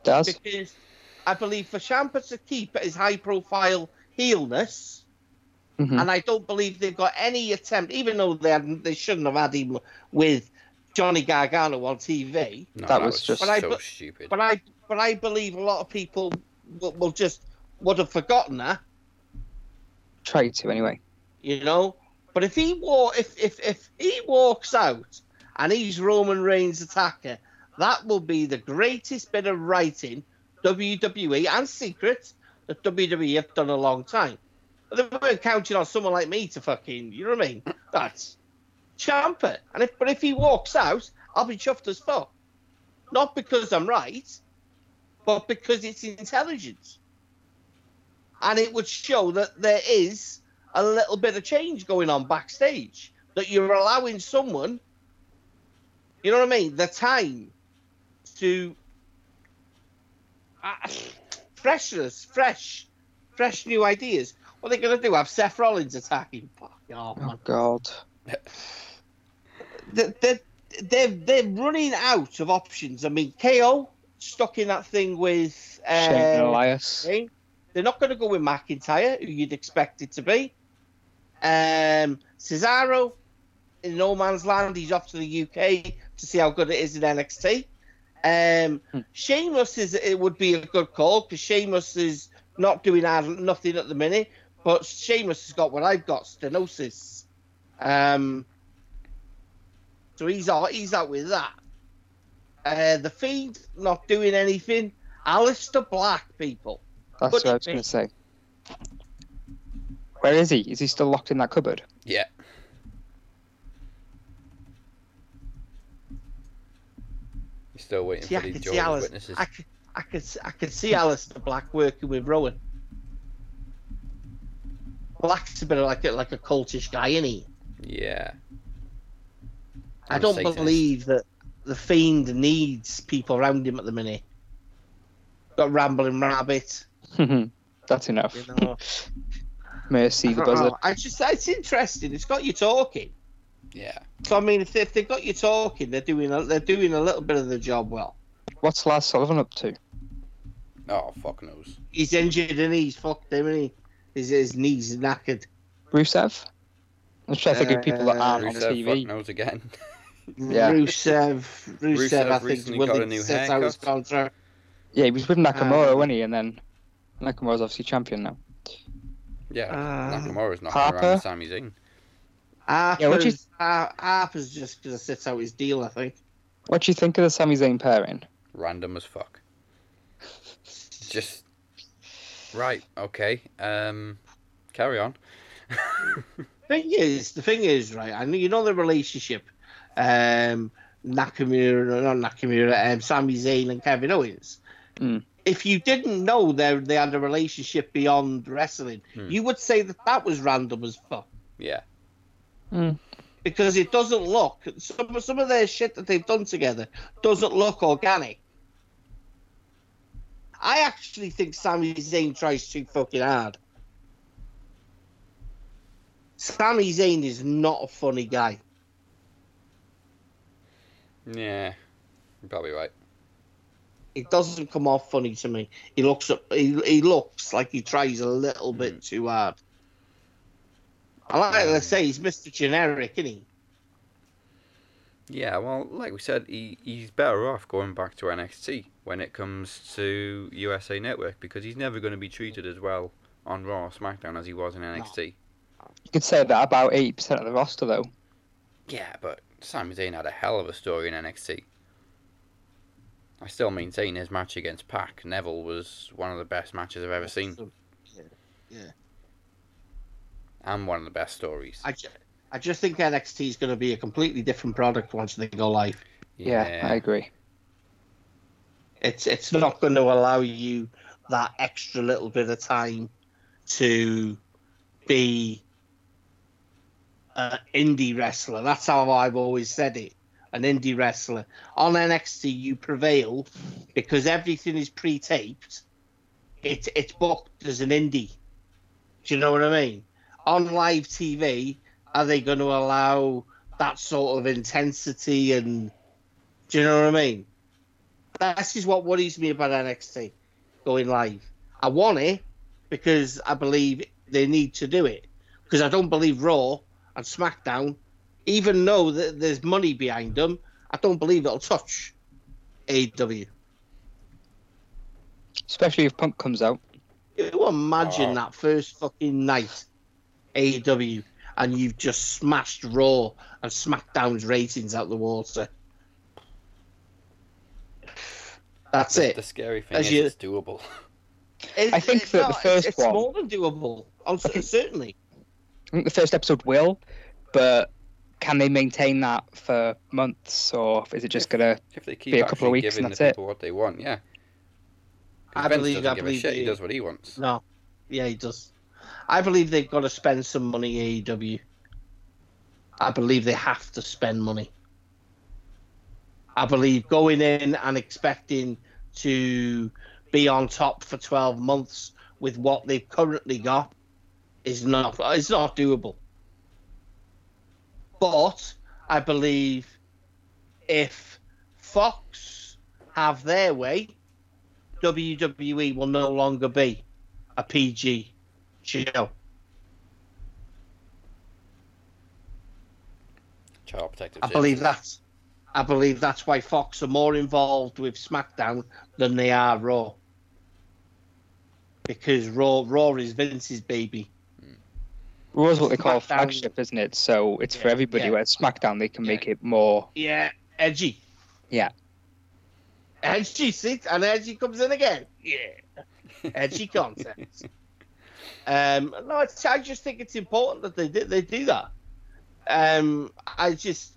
Does because I believe for Ciampa to keep his high profile heelness, Mhm. and I don't believe they've got any attempt, even though they hadn't, they shouldn't have had him with Johnny Gargano on TV. No, That that, was was, just- just But so bu- stupid. But I but I believe a lot of people will, will just would have forgotten that. try to anyway. you know. But if he wa- if if if he walks out and he's Roman Reigns' attacker, that will be the greatest bit of writing WWE and secret that WWE have done a long time. They weren't counting on someone like me to fucking, you know what I mean? That's Ciampa. And if but if he walks out, I'll be chuffed as fuck. Not because I'm right, but because it's intelligence. And it would show that there is a little bit of change going on backstage. That you're allowing someone, you know what I mean, the time to uh, freshness, fresh, fresh new ideas. What are they going to do? Have Seth Rollins attacking? Oh man. God. They're, they're, they're, running out of options. I mean, KO stuck in that thing with. Uh, Shane and Elias. They're not going to go with McIntyre, who you'd expect it to be. Um, Cesaro in no man's land. He's off to the UK to see how good it is in NXT. Um, Hmm. Sheamus is it would be a good call because Sheamus is not doing nothing at the minute, but Sheamus has got what I've got, stenosis. Um, so he's out. He's out with that. Uh, the Fiend not doing anything. Aleister Black, people. That's Could what I was going to say. Where is he? Is he still locked in that cupboard? yeah. You're still waiting See, for the could see Jehovah's Alice. Witnesses. I could, I could, I could see Aleister Black working with Rowan. Black's a bit of like a like a cultish guy, isn't he? Yeah. I And don't Satanist. believe that the fiend needs people around him at the minute. Got rambling rabbit, That's enough. you know. Mercy the don't buzzard. I just, it's interesting. It's got you talking. Yeah. So I mean, if, they, if they've got you talking, they're doing a, they're doing a little bit of the job well. What's Lars Sullivan up to? Oh, fuck knows. He's injured and he's fucked him, and he his his knees are knackered. Rusev? I'm trying to think of people that Uh, aren't on Rusev, fuck TV. knows again. Yeah. Rusev, Rusev, Rusev I think, recently willing got a to new set out his haircut. contract. Yeah, he was with Nakamura, Um, wasn't he? And then Nakamura's obviously champion now. Yeah. Uh, Nakamura's knocking Harper? around with Sami Zayn. Harper's, Yeah, what do you- Har- Harper's just going to sit out his deal, I think. What do you think of the Sami Zayn pairing? Random as fuck. Just. Right, okay. Um, carry on. thing is, the thing is, right? I know you know the relationship, um, Nakamura, not Nakamura, um, Sami Zayn and Kevin Owens. Mm. If you didn't know they they had a relationship beyond wrestling, Hmm. you would say that that was random as fuck Yeah. because it doesn't look some some of their shit that they've done together doesn't look organic. I actually think Sami Zayn tries too fucking hard. Sami Zayn is not a funny guy. Yeah. You're probably right. It doesn't come off funny to me. He looks up. He, he looks like he tries a little Hmm. bit too hard. I like to say he's Mr. Generic, isn't he? Yeah, well, like we said, he, he's better off going back to NXT when it comes to USA Network because he's never going to be treated as well on Raw or SmackDown as he was in NXT. You could say that about 80% of the roster, though. Yeah, but Sami Zayn had a hell of a story in NXT. I still maintain his match against Pac Neville was one of the best matches I've ever seen, Yeah, yeah. and one of the best stories. I, ju- I just think NXT is going to be a completely different product once they go live. Yeah, I agree. It's it's not going to allow you that extra little bit of time to be an indie wrestler. That's how I've always said it. An indie wrestler. On NXT, you prevail because everything is pre-taped. It's it's booked as an indie. Do you know what I mean? On live TV, are they going to allow that sort of intensity and do you know what I mean? This is what worries me about NXT going live. I want it because I believe they need to do it. Because I don't believe Raw and SmackDown, even though that there's money behind them, I don't believe it'll touch AEW. Especially if Punk comes out. You imagine Oh. that first fucking night, AEW, and you've just smashed Raw and SmackDown's ratings out the water. That's the, it. the scary thing As is you- it's doable. It- I think it's that the first it's, one- it's more than doable. I think- certainly. I think the first episode will, but can they maintain that for months, or is it just gonna? If they keep Be a couple of weeks giving and the that's it. people what they want, yeah. I Vince believe- I give believe a shit. He does what he wants. No. Yeah, he does. I believe they've got to spend some money, AEW. I believe they have to spend money. I believe going in and expecting to be on top for 12 months with what they've currently got is not it's not doable. But I believe if Fox have their way, WWE will no longer be a PG show. Child protective. I believe services. That. I believe that's why Fox are more involved with SmackDown than they are Raw. Because Raw, Raw is Vince's baby. Raw is what they call a SmackDown- flagship, isn't it? So it's for everybody. yeah. Where SmackDown, they can Yeah. make it more. Yeah, edgy. Yeah. Edgy, see, and edgy comes in again. Yeah, edgy content. Um, no, it's, I just think it's important that they do, they do that. Um, I just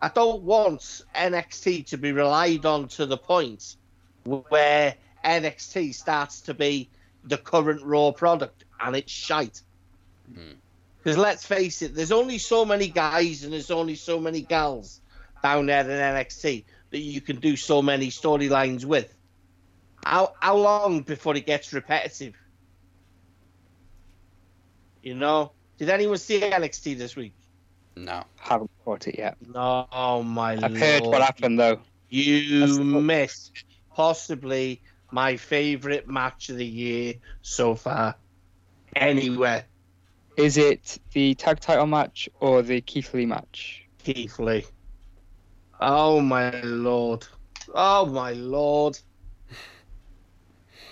I don't want NXT to be relied on to the point where NXT starts to be the current Raw product and it's shite. Hmm. Because let's face it, there's only so many guys and there's only so many gals down there in NXT that you can do so many storylines with. How how long before it gets repetitive? You know, did anyone see NXT this week? No. Haven't caught it yet. No, oh my I've lord! heard what happened though. You That's missed possibly my favorite match of the year so far. Anywhere, Is it the tag title match or the Keith Lee match? Keith Lee. Oh my lord! Oh my lord!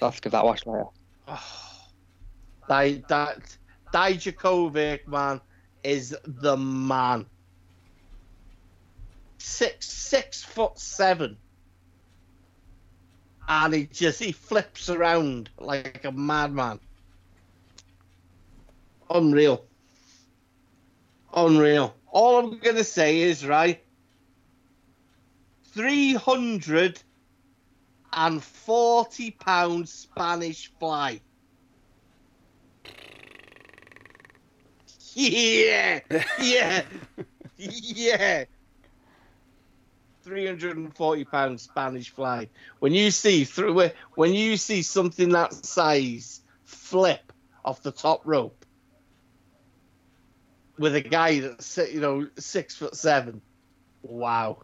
I'll have to give that a watch later. Oh, that that Dijakovic man is the man. Six six foot seven, and he just he flips around like a madman. Unreal. Unreal. All I'm gonna say is right. Three hundred and forty pound Spanish fly. Yeah, yeah, yeah. Three hundred and forty pound Spanish fly. When you see through it, when you see something that size flip off the top rope with a guy that's you know six foot seven, wow,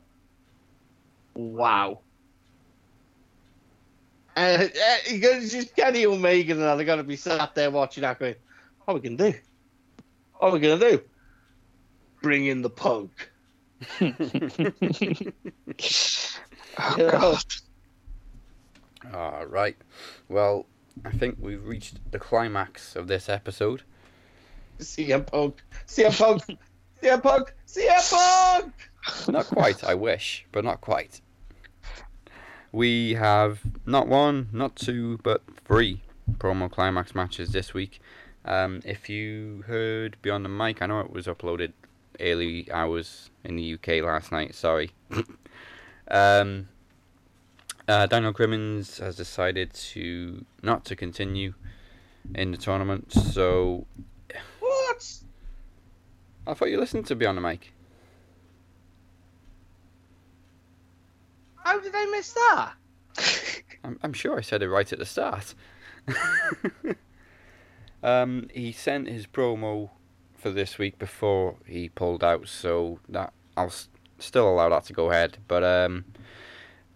wow. Uh, uh, it's just Kenny Omega and they're going to be sat there watching that going, what are we going to do? What are we going to do? Bring in the punk. Oh? God. All right. Well, I think we've reached the climax of this episode. CM Punk. CM Punk. CM Punk. CM Punk. Not quite, I wish, but not quite. We have not one, not two, but three promo climax matches this week. Um, if you heard Beyond the Mic, I know it was uploaded early hours in the UK last night. Sorry. um, uh, Daniel Crimmins has decided to not to continue in the tournament, so What? I thought you listened to Beyond the Mic. How did I miss that? I'm, I'm sure I said it right at the start. um, he sent his promo for this week before he pulled out, so that I'll s- still allow that to go ahead. But um,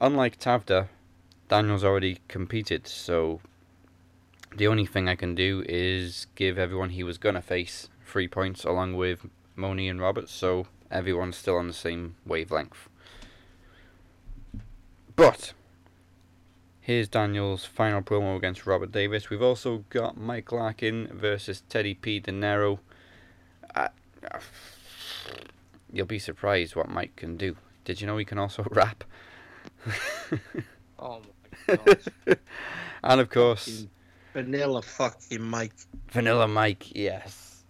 unlike Tavda, Daniel's already competed, so the only thing I can do is give everyone he was gonna face three points along with Moni and Roberts, so everyone's still on the same wavelength. But Here's Daniel's final promo against Robert Davis. We've also got Mike Larkin versus Teddy P. De Niro. Uh, uh, you'll be surprised what Mike can do. Did you know he can also rap? Oh my god. and of course, Vanilla fucking Mike. Vanilla Mike, yes.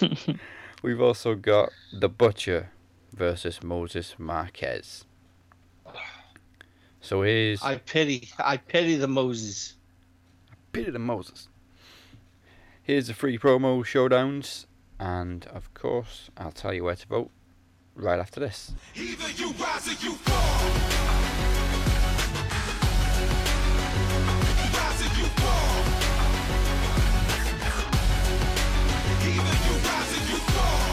We've also got The Butcher versus Moses Marquez. So here's I pity. I pity the Moses. I pity the Moses. Here's the free promo showdowns, and of course, I'll tell you where to vote right after this. Either you rise or you fall. Rise or you fall. Either you rise or you fall.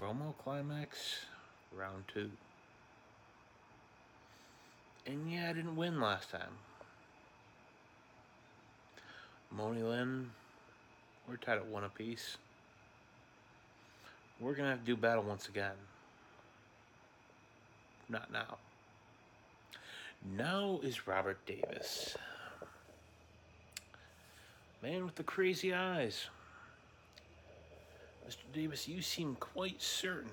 Promo climax, round two. And yeah, I didn't win last time. Moni Lynn, we're tied at one apiece. We're gonna have to do battle once again. Not now. Now is Robert Davis. Man with the crazy eyes. Mr. Davis, you seem quite certain.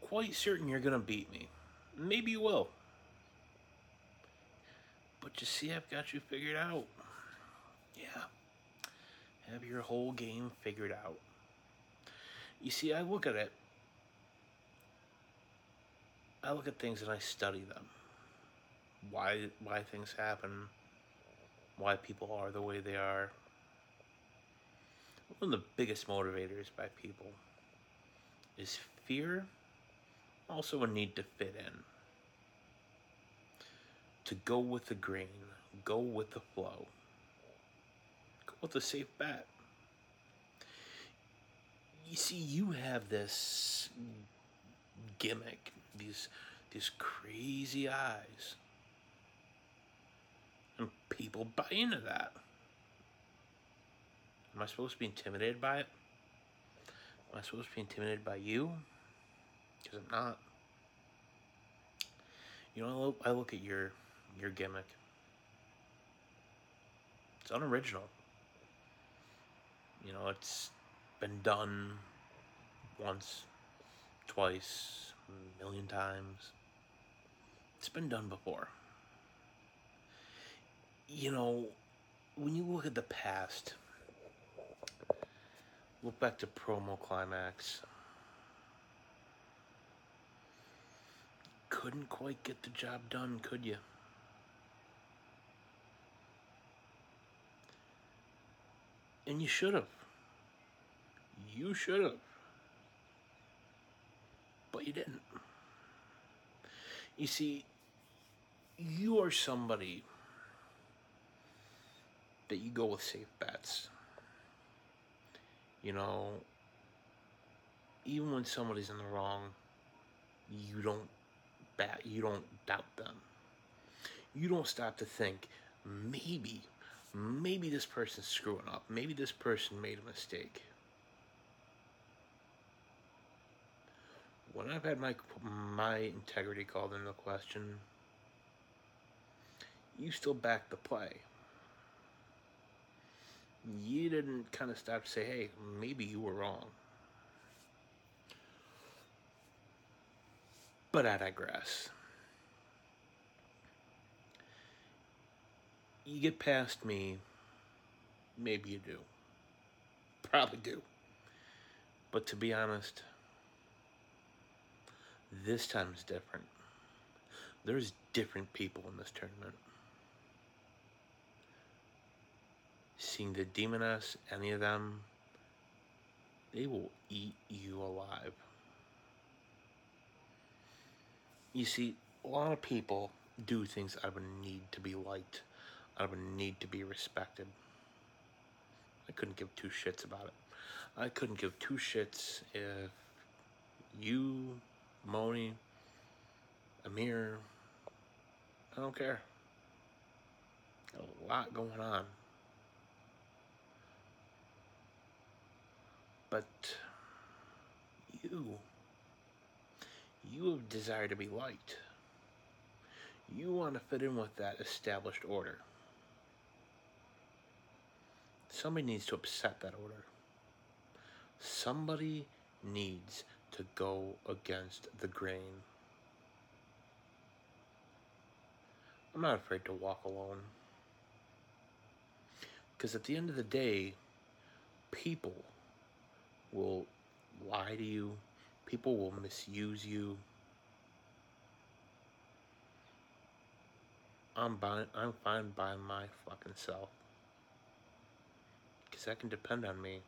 Quite certain you're gonna beat me. Maybe you will. But you see, I've got you figured out. Yeah. Have your whole game figured out. You see, I look at it. I look at things and I study them. Why why things happen. Why people are the way they are one of the biggest motivators by people is fear, also a need to fit in. To go with the grain, go with the flow, go with the safe bet. You see, you have this gimmick, these these crazy eyes, and people buy into that. Am I supposed to be intimidated by it? Am I supposed to be intimidated by you? Because I'm not. You know, I look, I look at your your gimmick. It's unoriginal. You know, it's been done once, twice, a million times. It's been done before. You know, when you look at the past, look back to promo climax. Couldn't quite get the job done, could you? And you should have. You should have. But you didn't. You see, you are somebody that you go with safe bets. You know, even when somebody's in the wrong, you don't bat, you don't doubt them. you don't stop to think maybe, maybe this person's screwing up. Maybe this person made a mistake. When I've had my my integrity called into question, you still back the play. You didn't kind of stop to say, "Hey, maybe you were wrong." But I digress. You get past me, maybe you do. Probably do. But to be honest, this time is different. There's different people in this tournament. Seeing the demoness, any of them, they will eat you alive. You see, a lot of people do things I would need to be liked, out of a need to be respected. I couldn't give two shits about it. I couldn't give two shits if you, Moni, Amir, I don't care. A lot going on. But you you have desire to be liked. You want to fit in with that established order. Somebody needs to upset that order. Somebody needs to go against the grain. I'm not afraid to walk alone. Because at the end of the day, people will lie to you, people will misuse you. I'm buying, I'm fine by my fucking self. Because that can depend on me.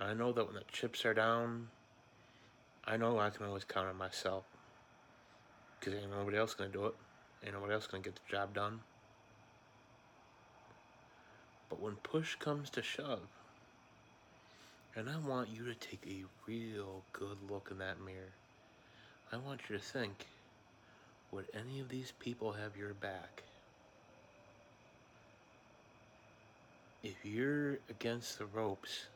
I know that when the chips are down, I know I can always count on myself. Because ain't nobody else gonna do it. Ain't nobody else gonna get the job done. But when push comes to shove, and I want you to take a real good look in that mirror, I want you to think would any of these people have your back? If you're against the ropes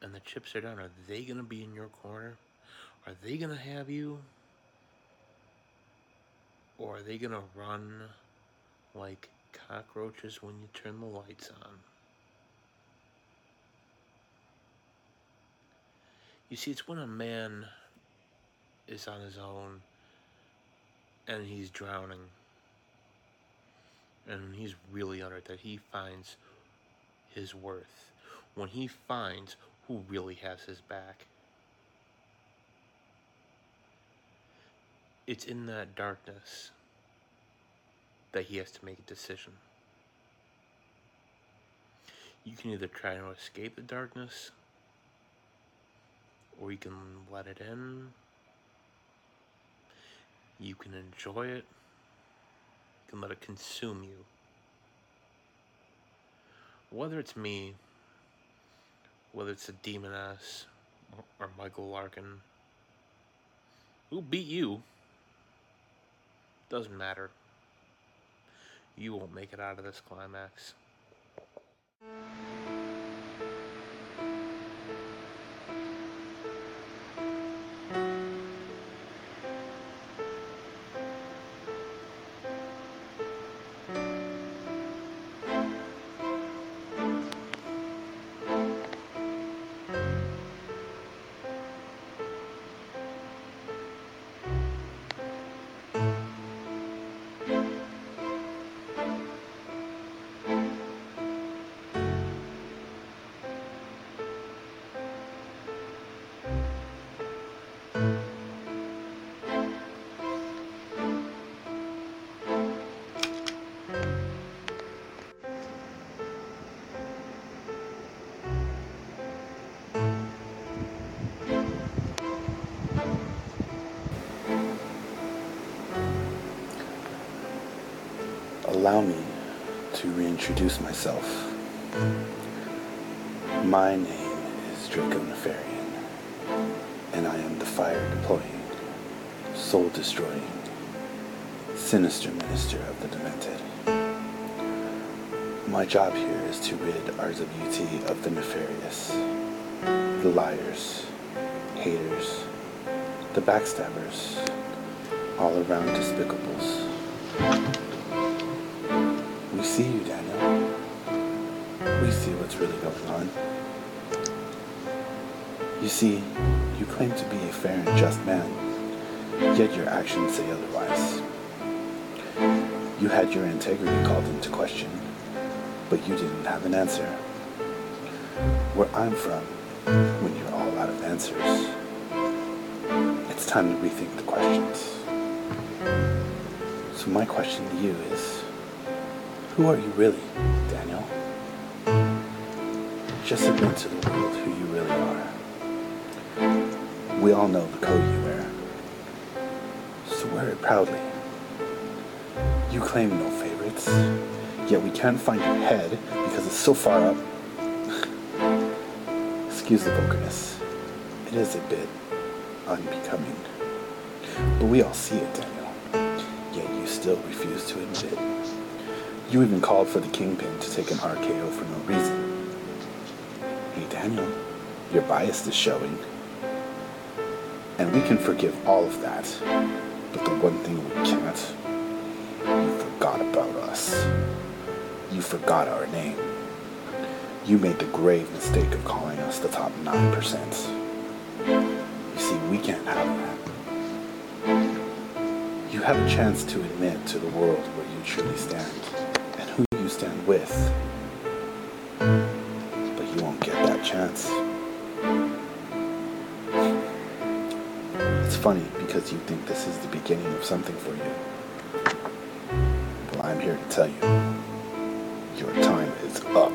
and the chips are down, are they going to be in your corner? Are they going to have you? Or are they going to run like cockroaches when you turn the lights on? You see, it's when a man is on his own and he's drowning and he's really it that he finds his worth. When he finds who really has his back. It's in that darkness that he has to make a decision. You can either try to escape the darkness or you can let it in. You can enjoy it. Can let it consume you. Whether it's me, whether it's a demon ass or Michael Larkin, who beat you, doesn't matter. You won't make it out of this climax. Allow me to reintroduce myself. My name is Draco Nefarian, and I am the fire deploying soul destroying, sinister minister of the demented. My job here is to rid RWT of the nefarious, the liars, haters, the backstabbers, all around despicables. You see, you claim to be a fair and just man, yet your actions say otherwise. You had your integrity called into question, but you didn't have an answer. Where I'm from, when you're all out of answers, it's time to rethink the questions. So my question to you is, who are you really, Daniel? Just admit to the world who you really are. We all know the code you wear. So wear it proudly. You claim no favorites, yet we can't find your head because it's so far up. Excuse the vulgarness. It is a bit unbecoming. But we all see it, Daniel. Yet you still refuse to admit it. You even called for the kingpin to take an RKO for no reason. Hey, Daniel, your bias is showing. And we can forgive all of that. But the one thing we can't, you forgot about us. You forgot our name. You made the grave mistake of calling us the top 9%. You see, we can't have that. You have a chance to admit to the world where you truly stand and who you stand with. Funny because you think this is the beginning of something for you. Well, I'm here to tell you your time is up.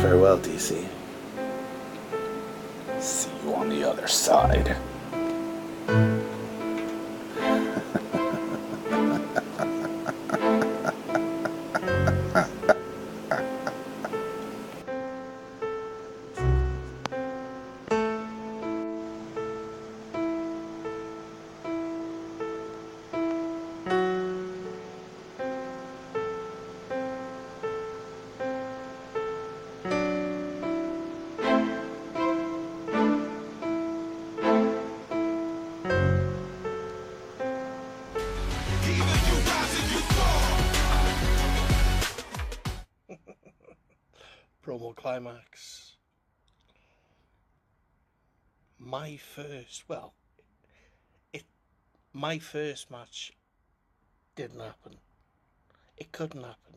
Farewell, DC. See you on the other side. My first, well, it, my first match didn't happen. It couldn't happen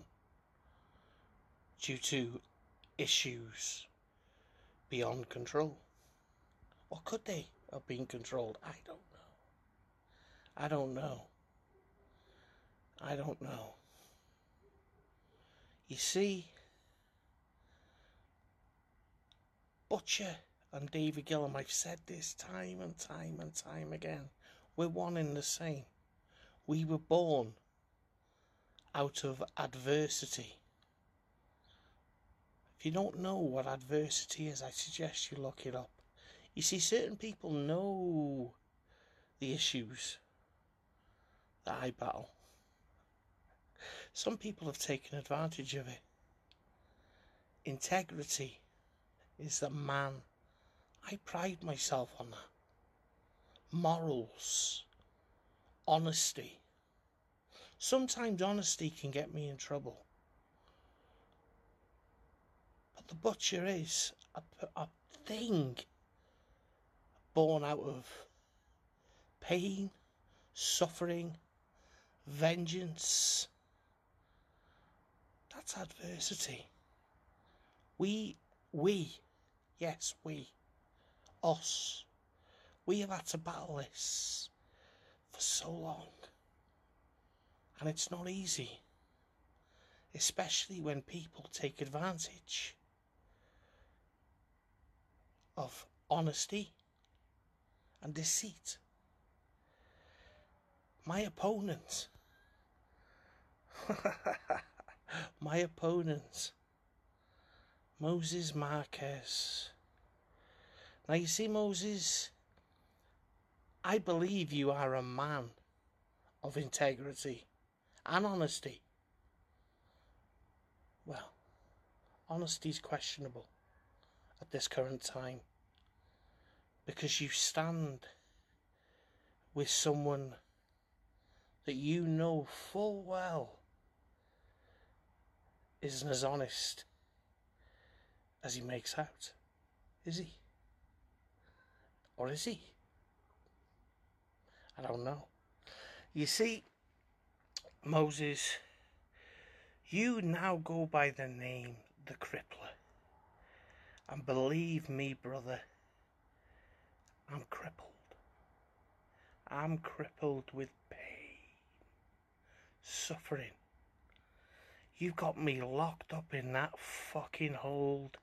due to issues beyond control. Or could they have been controlled? I don't know. I don't know. I don't know. You see, Butcher and David Gillum, I've said this time and time and time again. We're one and the same. We were born out of adversity. If you don't know what adversity is, I suggest you look it up. You see, certain people know the issues that I battle. Some people have taken advantage of it. Integrity is the man. I pride myself on that. Morals, honesty. Sometimes honesty can get me in trouble. But the butcher is a thing born out of pain, suffering, vengeance. That's adversity. We, we, yes, we, us, we have had to battle this for so long. And it's not easy, especially when people take advantage of honesty and deceit. My opponent, my opponent, Moses Marquez. Now you see, Moses, I believe you are a man of integrity and honesty. Well, honesty is questionable at this current time because you stand with someone that you know full well isn't as honest as he makes out. Is he? Or is he? I don't know. You see, Moses, you now go by the name the Crippler. And believe me, brother, I'm crippled. I'm crippled with pain, suffering. You've got me locked up in that fucking hold.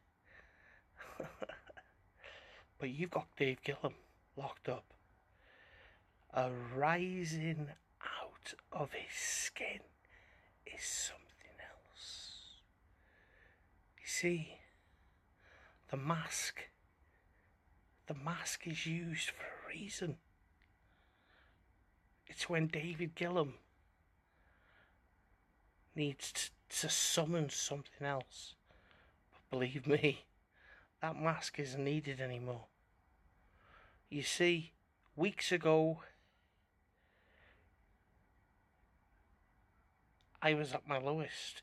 but you've got Dave Gillum locked up. A rising out of his skin is something else. You see, the mask, the mask is used for a reason. It's when David Gillum needs t- to summon something else. But believe me, that mask isn't needed anymore. You see, weeks ago, I was at my lowest.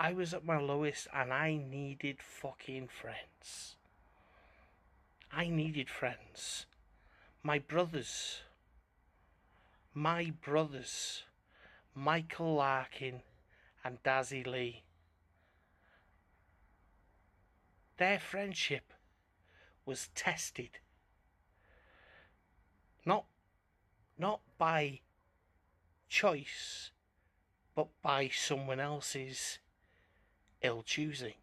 I was at my lowest and I needed fucking friends. I needed friends. My brothers. My brothers. Michael Larkin and Dazzy Lee. Their friendship was tested. Not not by choice, but by someone else's ill choosing.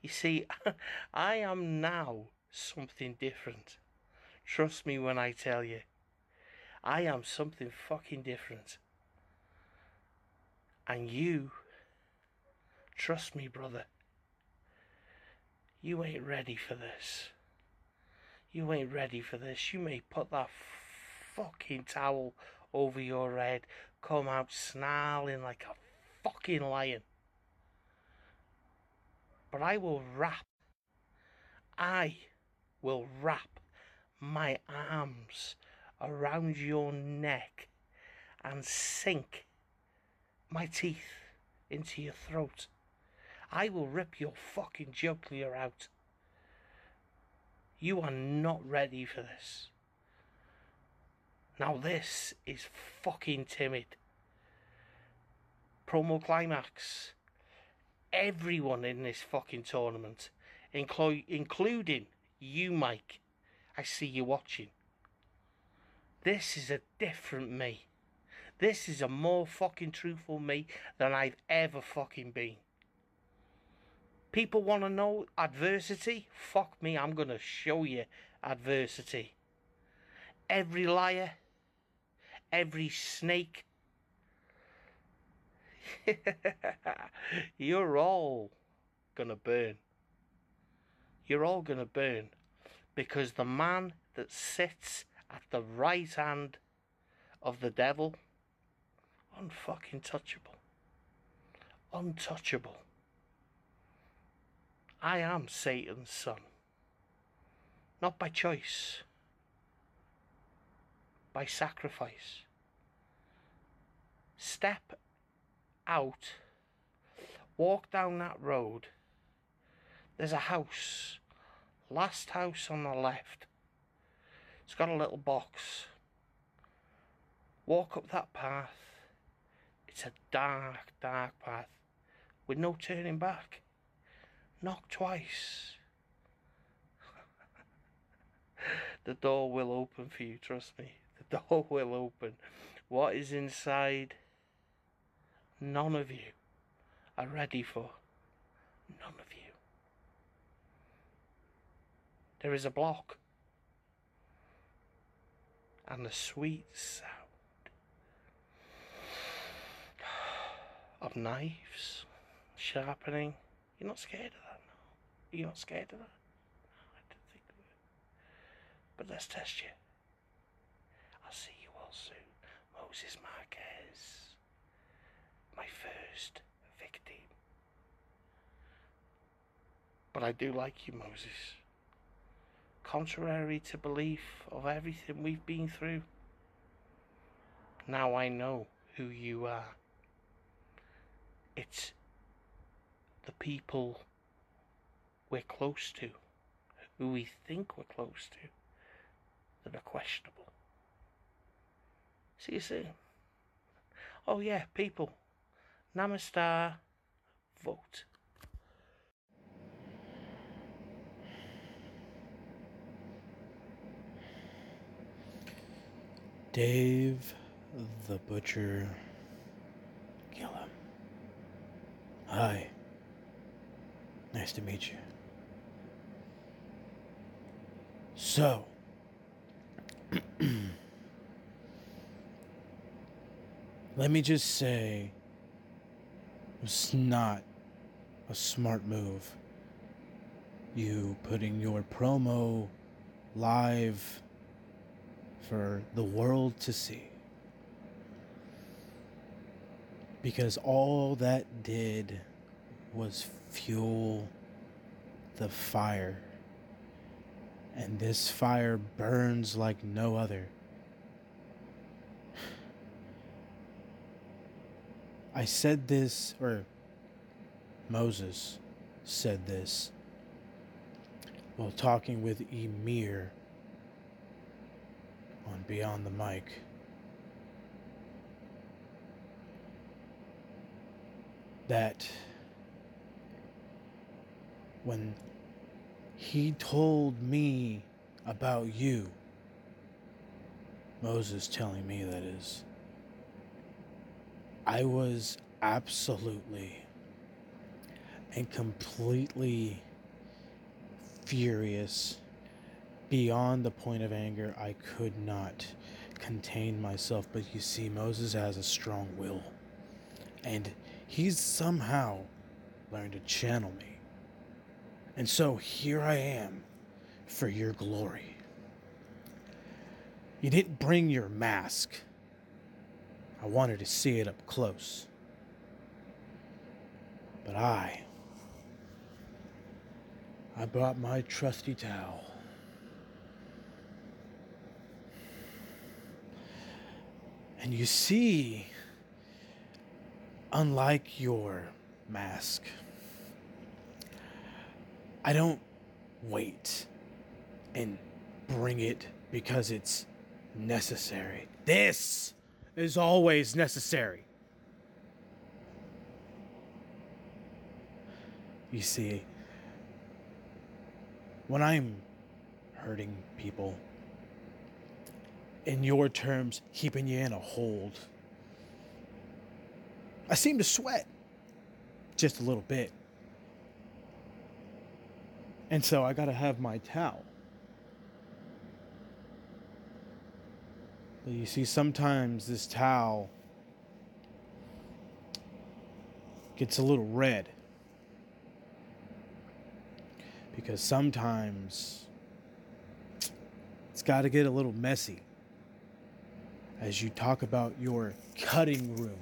You see, I am now something different. Trust me when I tell you. I am something fucking different. And you, trust me, brother, you ain't ready for this. You ain't ready for this. You may put that fucking towel over your head, come out snarling like a fucking lion. But I will wrap, I will wrap my arms around your neck and sink my teeth into your throat. I will rip your fucking jugular out. You are not ready for this. Now this is fucking timid. Promo climax. Everyone in this fucking tournament, inclu- including you, Mike. I see you watching. This is a different me. This is a more fucking truthful me than I've ever fucking been. People want to know adversity? Fuck me, I'm going to show you adversity. Every liar, every snake, you're all going to burn. You're all going to burn because the man that sits at the right hand of the devil, unfucking touchable. Untouchable. I am Satan's son. Not by choice, by sacrifice. Step out, walk down that road. There's a house, last house on the left. It's got a little box. Walk up that path. It's a dark, dark path with no turning back. Knock twice. the door will open for you, trust me. The door will open. What is inside, none of you are ready for. None of you. There is a block. And the sweet sound of knives sharpening. You're not scared of that, You're not scared of that? I don't think we But let's test you. I'll see you all soon. Moses Marquez. My first victim. But I do like you, Moses. Contrary to belief of everything we've been through, now I know who you are. It's the people we're close to, who we think we're close to, that are questionable. See you soon. Oh, yeah, people. Namaste. Vote. Dave the Butcher Gillum. Hi. Nice to meet you. So, let me just say it was not a smart move. You putting your promo live for the world to see. Because all that did was fuel the fire. And this fire burns like no other. I said this, or Moses said this, while talking with Emir on Beyond the Mic. That when he told me about you, Moses telling me that is, I was absolutely and completely furious beyond the point of anger. I could not contain myself. But you see, Moses has a strong will. And he's somehow learned to channel me. And so here I am for your glory. You didn't bring your mask. I wanted to see it up close. But I. I brought my trusty towel. And you see, unlike your mask, I don't wait and bring it because it's necessary. This is always necessary. You see, when I'm hurting people, in your terms, keeping you in a hold, I seem to sweat just a little bit. And so I gotta have my towel. But you see, sometimes this towel gets a little red. Because sometimes it's gotta get a little messy as you talk about your cutting room.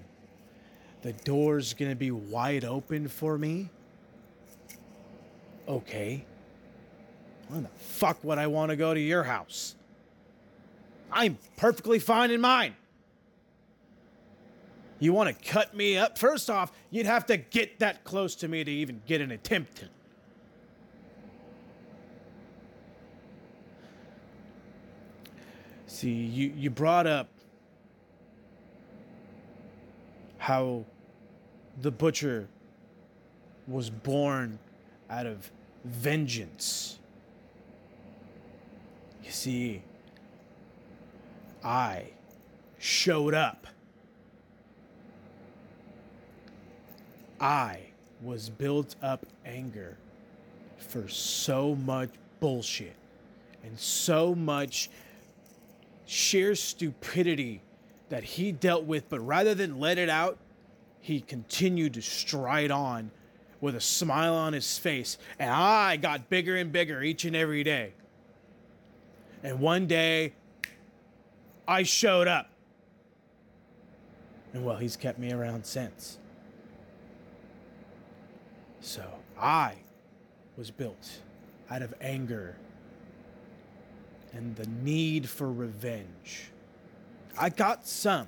The door's gonna be wide open for me. Okay. Why the fuck would I want to go to your house? I'm perfectly fine in mine. You want to cut me up? First off, you'd have to get that close to me to even get an attempt to. See, you, you brought up how the butcher was born out of vengeance. You see, I showed up. I was built up anger for so much bullshit and so much sheer stupidity that he dealt with, but rather than let it out, he continued to stride on with a smile on his face, and I got bigger and bigger each and every day. And one day, I showed up. And well, he's kept me around since. So I was built out of anger and the need for revenge. I got some.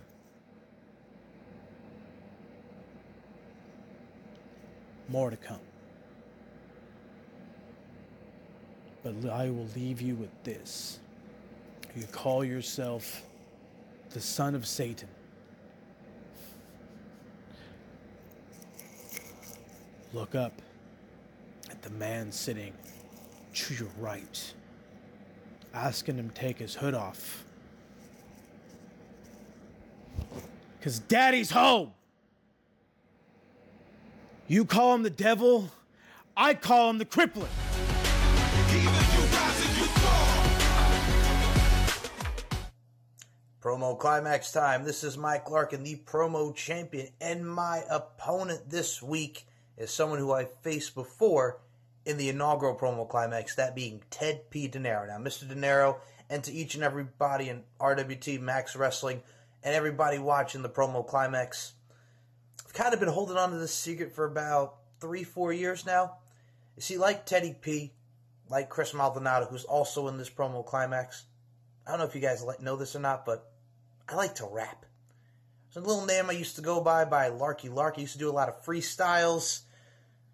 More to come. But I will leave you with this. You call yourself the son of Satan. Look up at the man sitting to your right, asking him to take his hood off. Because daddy's home. You call him the devil, I call him the crippler. Promo climax time. This is Mike Larkin, the promo champion, and my opponent this week is someone who I faced before in the inaugural promo climax, that being Ted P. De Niro. Now, Mr. De Niro, and to each and everybody in RWT Max Wrestling, and everybody watching the promo climax, I've kind of been holding on to this secret for about three, four years now. You see, like Teddy P, like Chris Maldonado, who's also in this promo climax, I don't know if you guys know this or not, but I like to rap. A little name I used to go by by Larky Lark. I used to do a lot of freestyles.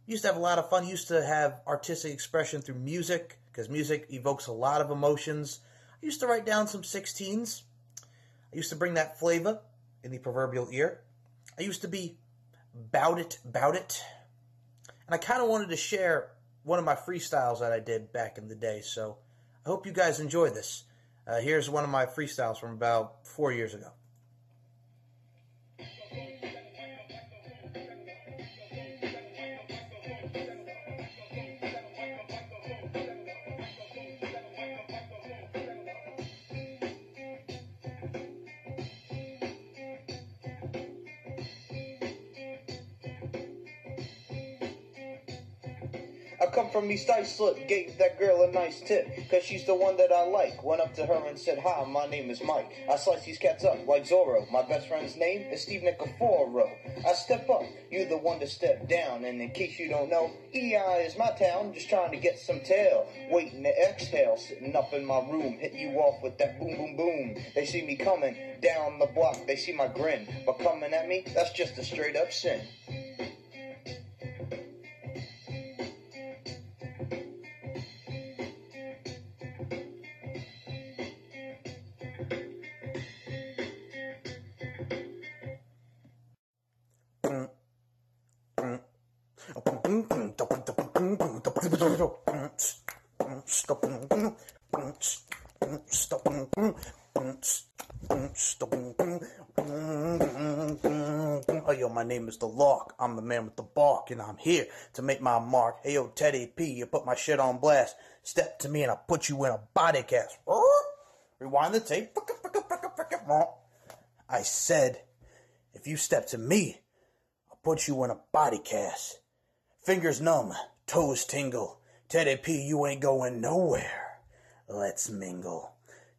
Used to have a lot of fun. Used to have artistic expression through music because music evokes a lot of emotions. I used to write down some 16s. I used to bring that flavor in the proverbial ear. I used to be bout it, bout it. And I kind of wanted to share one of my freestyles that I did back in the day. So I hope you guys enjoy this. Uh, here's one of my freestyles from about four years ago. From East Islip, gave that girl a nice tip, cause she's the one that I like. Went up to her and said, Hi, my name is Mike. I slice these cats up like Zorro. My best friend's name is Steve Nicoforo. I step up, you the one to step down, and in case you don't know, EI is my town, just trying to get some tail. Waiting to exhale, sitting up in my room, hit you off with that boom boom boom. They see me coming down the block, they see my grin, but coming at me, that's just a straight up sin. Is The Lock. I'm the man with the bark, and I'm here to make my mark. Hey, yo, Teddy P, you put my shit on blast. Step to me and I'll put you in a body cast. Rewind the tape. I said, if you step to me, I'll put you in a body cast. Fingers numb, toes tingle. Teddy P, you ain't going nowhere. Let's mingle.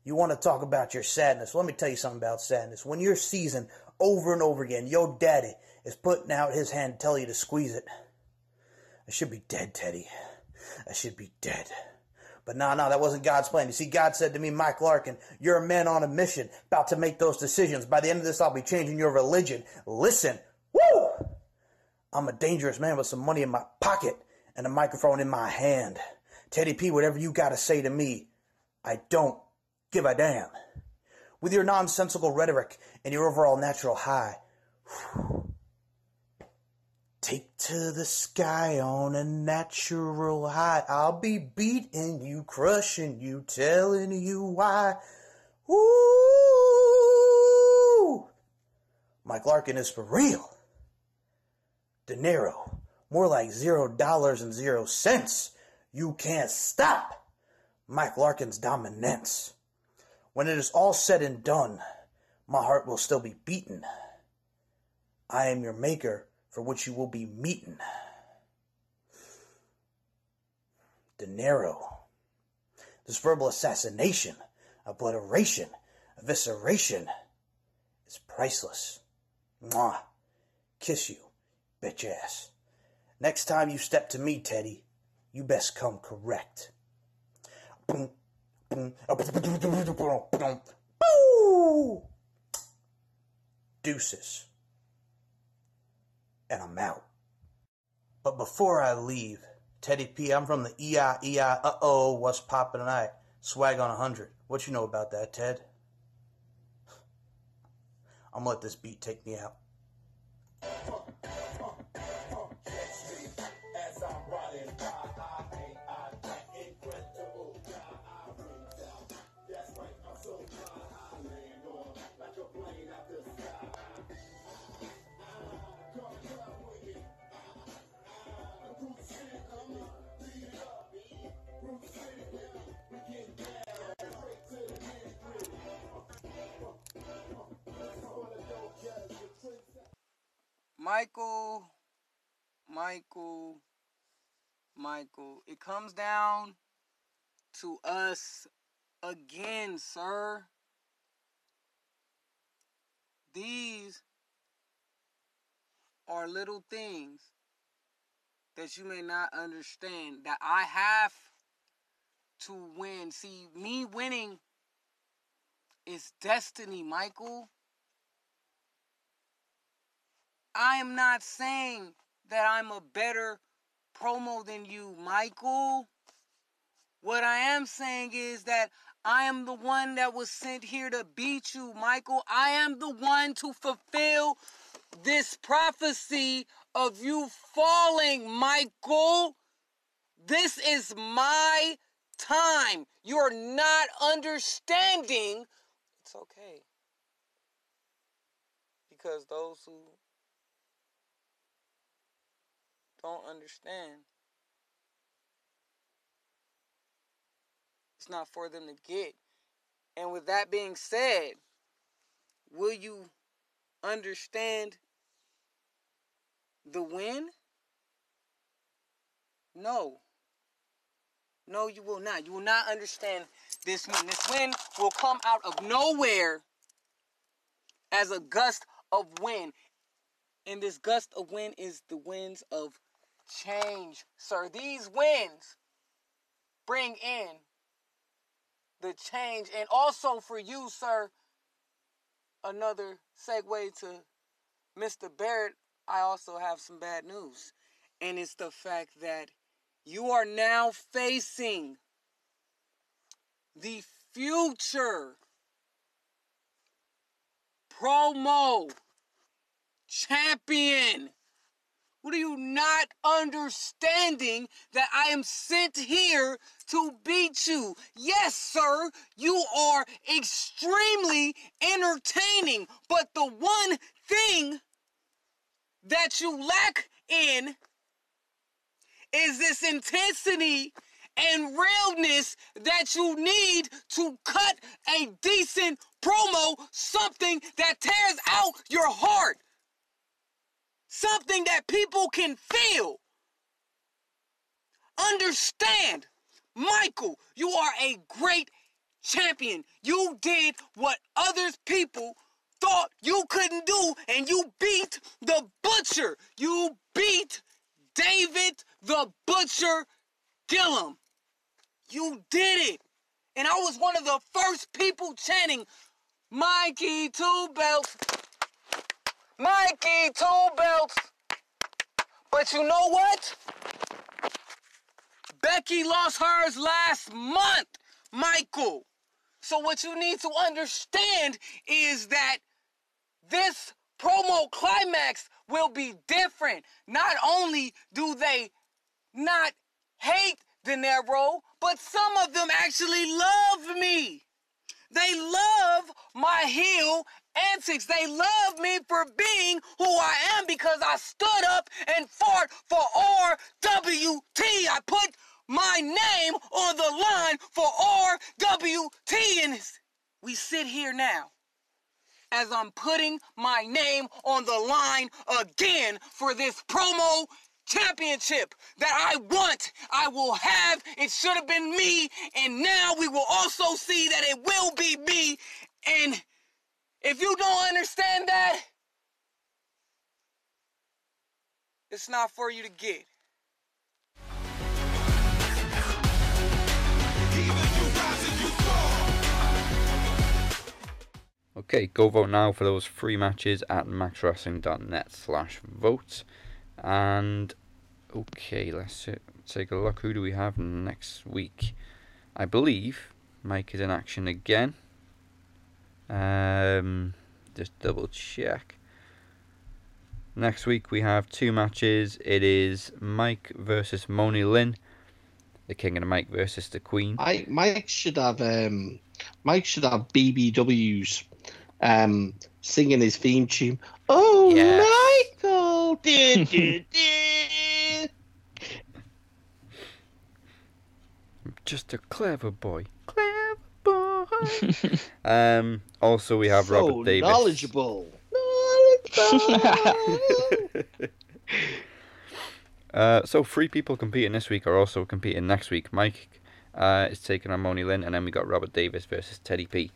You want to talk about your sadness? Let me tell you something about sadness. When you're seasoned over and over again, your daddy is putting out his hand to tell you to squeeze it. I should be dead, Teddy. I should be dead. But no, no, that wasn't God's plan. You see, God said to me, Mike Larkin, you're a man on a mission, about to make those decisions. By the end of this, I'll be changing your religion. Listen, woo! I'm a dangerous man with some money in my pocket and a microphone in my hand. Teddy P, whatever you gotta say to me, I don't give a damn. With your nonsensical rhetoric and your overall natural high, take to the sky on a natural high. I'll be beating you, crushing you, telling you why. Ooh, Mike Larkin is for real. De Niro, more like zero dollars and zero cents. You can't stop Mike Larkin's dominance. When it is all said and done, my heart will still be beaten. I am your maker for which you will be meeting. De. This verbal assassination obliteration, evisceration is priceless. Mwah. Kiss you, bitch ass. Next time you step to me, Teddy, you best come correct. Boom, boom, uh, boom, boo! Deuces. And I'm out. But before I leave, Teddy P, I'm from the EI, EI, uh oh, what's poppin' tonight? Swag on 100. What you know about that, Ted? I'm gonna let this beat take me out. Michael, Michael, Michael. It comes down to us again, sir. These are little things that you may not understand that I have to win. See, me winning is destiny, Michael. I am not saying that I'm a better promo than you, Michael. What I am saying is that I am the one that was sent here to beat you, Michael. I am the one to fulfill this prophecy of you falling, Michael. This is my time. You're not understanding. It's okay. Because those who don't understand. It's not for them to get. And with that being said, will you understand the win? No. No, you will not. You will not understand this win. This win will come out of nowhere as a gust of wind. And this gust of wind is the winds of change, sir. These winds bring in the change. And also for you, sir, another segue to Mr. Barrett, I also have some bad news. And it's the fact that you are now facing the future promo champion. What are you not understanding that I am sent here to beat you? Yes, sir, you are extremely entertaining, but the one thing that you lack in is this intensity and realness that you need to cut a decent promo, something that tears out your heart, something that people can feel. Understand, Michael, you are a great champion. You did what others people thought you couldn't do, and you beat the butcher. You beat David the Butcher Gillum. You did it. And I was one of the first people chanting, Mikey Two Belts. Mikey Two Belts. But you know what? Becky lost hers last month, Michael. So what you need to understand is that this promo climax will be different. Not only do they not hate De Niro, but some of them actually love me. They love my heel antics. They love me for being who I am because I stood up and fought for RWT. I put my name on the line for RWT. And we sit here now as I'm putting my name on the line again for this promo championship that I want, I will have. It should have been me, and now we will also see that it will be me. And if you don't understand that, it's not for you to get. Okay, go vote now for those free matches at maxwrestling.net slash vote. And okay, let's take a look. Who do we have next week? I believe Mike is in action again. Um, just double check. Next week we have two matches. It is Mike versus Moni Lynn. The King and the Mike versus the Queen. I Mike should have um Mike should have BBWs um singing his theme tune. Oh Yes. Michael du, du. Just a clever boy. Clever boy. um, also, we have so Robert Davis. knowledgeable. Uh, so three people competing this week are also competing next week. Mike uh, is taking on Moni Lynn, and then we got Robert Davis versus Teddy P.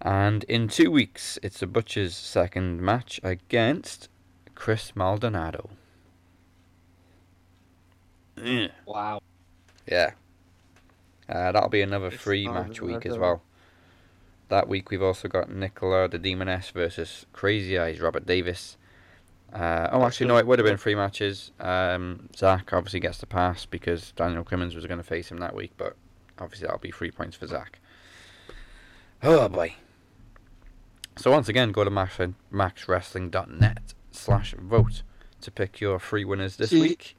And in two weeks, it's the Butcher's second match against Chris Maldonado. Wow. Yeah. Uh, that'll be another Chris free match week as well. That week we've also got Nicola the Demon S versus Crazy Eyes Robert Davis. Uh, oh, actually, no, it would have been three matches. Um, Zach obviously gets the pass because Daniel Crimmins was going to face him that week, but obviously that'll be three points for Zach. Oh boy. So once again, go to max, maxwrestling.net slash vote to pick your free winners this See, week.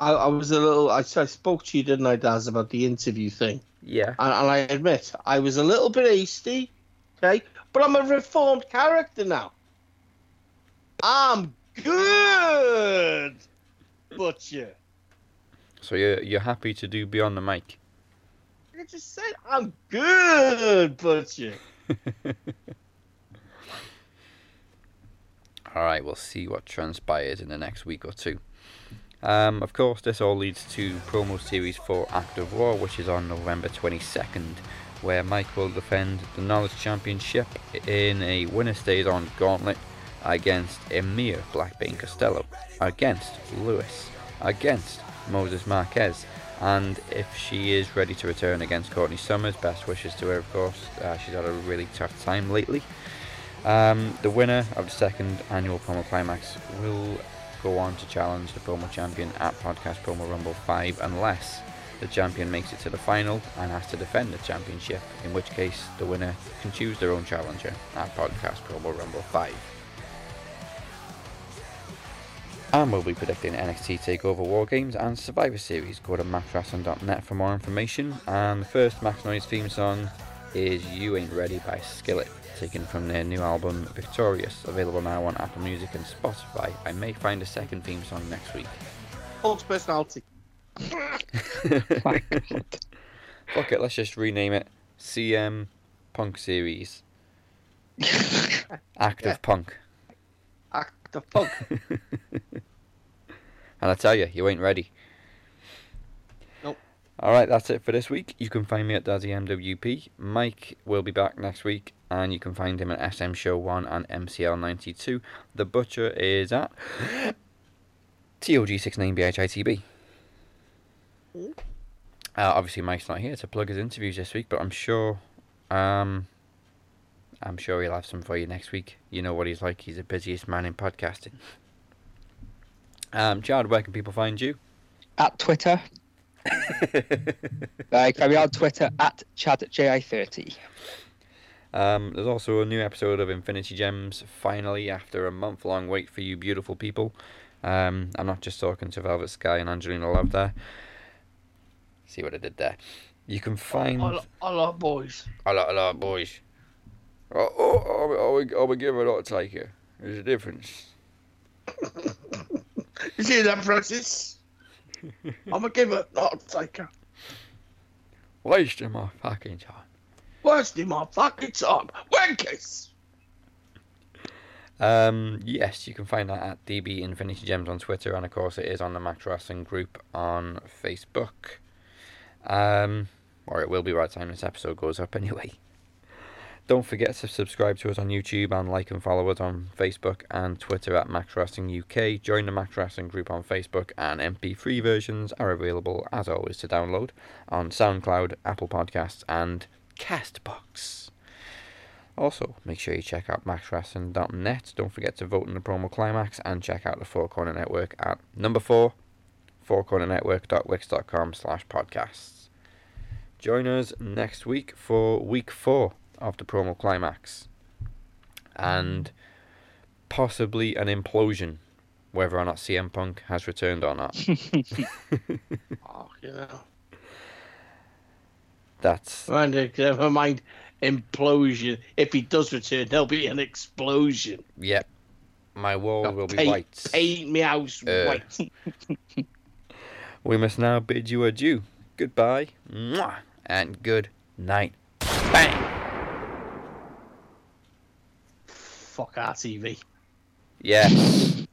I, I was a little. I, I spoke to you, didn't I, Daz, about the interview thing, Yeah. and, and I admit I was a little bit hasty. Okay, but I'm a reformed character now. I'm good, butcher. So you're you're happy to do beyond the mic. I just said I'm good, butcher. All right, we'll see what transpires in the next week or two. Um, of course, this all leads to promo series for Act of War, which is on November 22nd, where Mike will defend the Knowledge Championship in a winner stays on gauntlet against Emir Blackbane Costello, against Lewis, against Moses Marquez, and if she is ready to return against Courtney Summers, best wishes to her, of course. Uh, she's had a really tough time lately. Um, the winner of the second annual promo climax will go on to challenge the promo champion at Podcast Promo Rumble 5 unless the champion makes it to the final and has to defend the championship, in which case the winner can choose their own challenger at Podcast Promo Rumble 5. And we'll be predicting NXT TakeOver War Games and Survivor Series. Go to maxwrestling.net for more information. And the first Max Noise theme song is You Ain't Ready by Skillet, taken from their new album Victorious, available now on Apple Music and Spotify. I may find a second theme song next week. Hulk's personality. Fuck it, let's just rename it CM Punk Series. Active Punk. Act of punk. And I tell you, you ain't ready. Nope. Alright, that's it for this week. You can find me at Dazzy MWP. Mike will be back next week, and you can find him at SM Show 1 and MCL92. The Butcher is at TOG69BHITB. Uh, obviously, Mike's not here to plug his interviews this week, but I'm sure, um, I'm sure he'll have some for you next week. You know what he's like. He's the busiest man in podcasting. Um, Chad, where can people find you? At Twitter. Like, find me on Twitter at ChadJI30. Um, there's also a new episode of Infinity Gems, finally, after a month long wait for you beautiful people. Um, I'm not just talking to Velvet Sky and Angelina Love there. See what I did there? You can find. A a lot, boys. A lot, a lot, boys. Oh, oh, oh, oh, oh, we give it or take it. There's a difference. You see that, Francis? I'm a giver, not a lot of taker. Wasting my fucking time. Wasting my fucking time. Wankers! Um, yes, you can find that at DB Infinity Gems on Twitter, and of course, it is on the Max Wrestling group on Facebook. Um, or it will be by the time this episode goes up anyway. Don't forget to subscribe to us on YouTube and like and follow us on Facebook and Twitter at Max Wrestling UK. Join the Max Wrestling group on Facebook, and MP3 versions are available, as always, to download on SoundCloud, Apple Podcasts, and Castbox. Also, make sure you check out maxwrestling.net. Don't forget to vote in the promo climax and check out the Four Corner Network at number four, fourcornernetwork.wix.com slash podcasts. Join us next week for week four of the promo climax and possibly an implosion, whether or not CM Punk has returned or not. Oh, you know. That's uh, never mind implosion. If he does return, there'll be an explosion. yep. My wall will be paint, white. Paint me house Uh, white. We must now bid you adieu. Goodbye, mwah, and good night. Bang! Fuck RTV. Yes.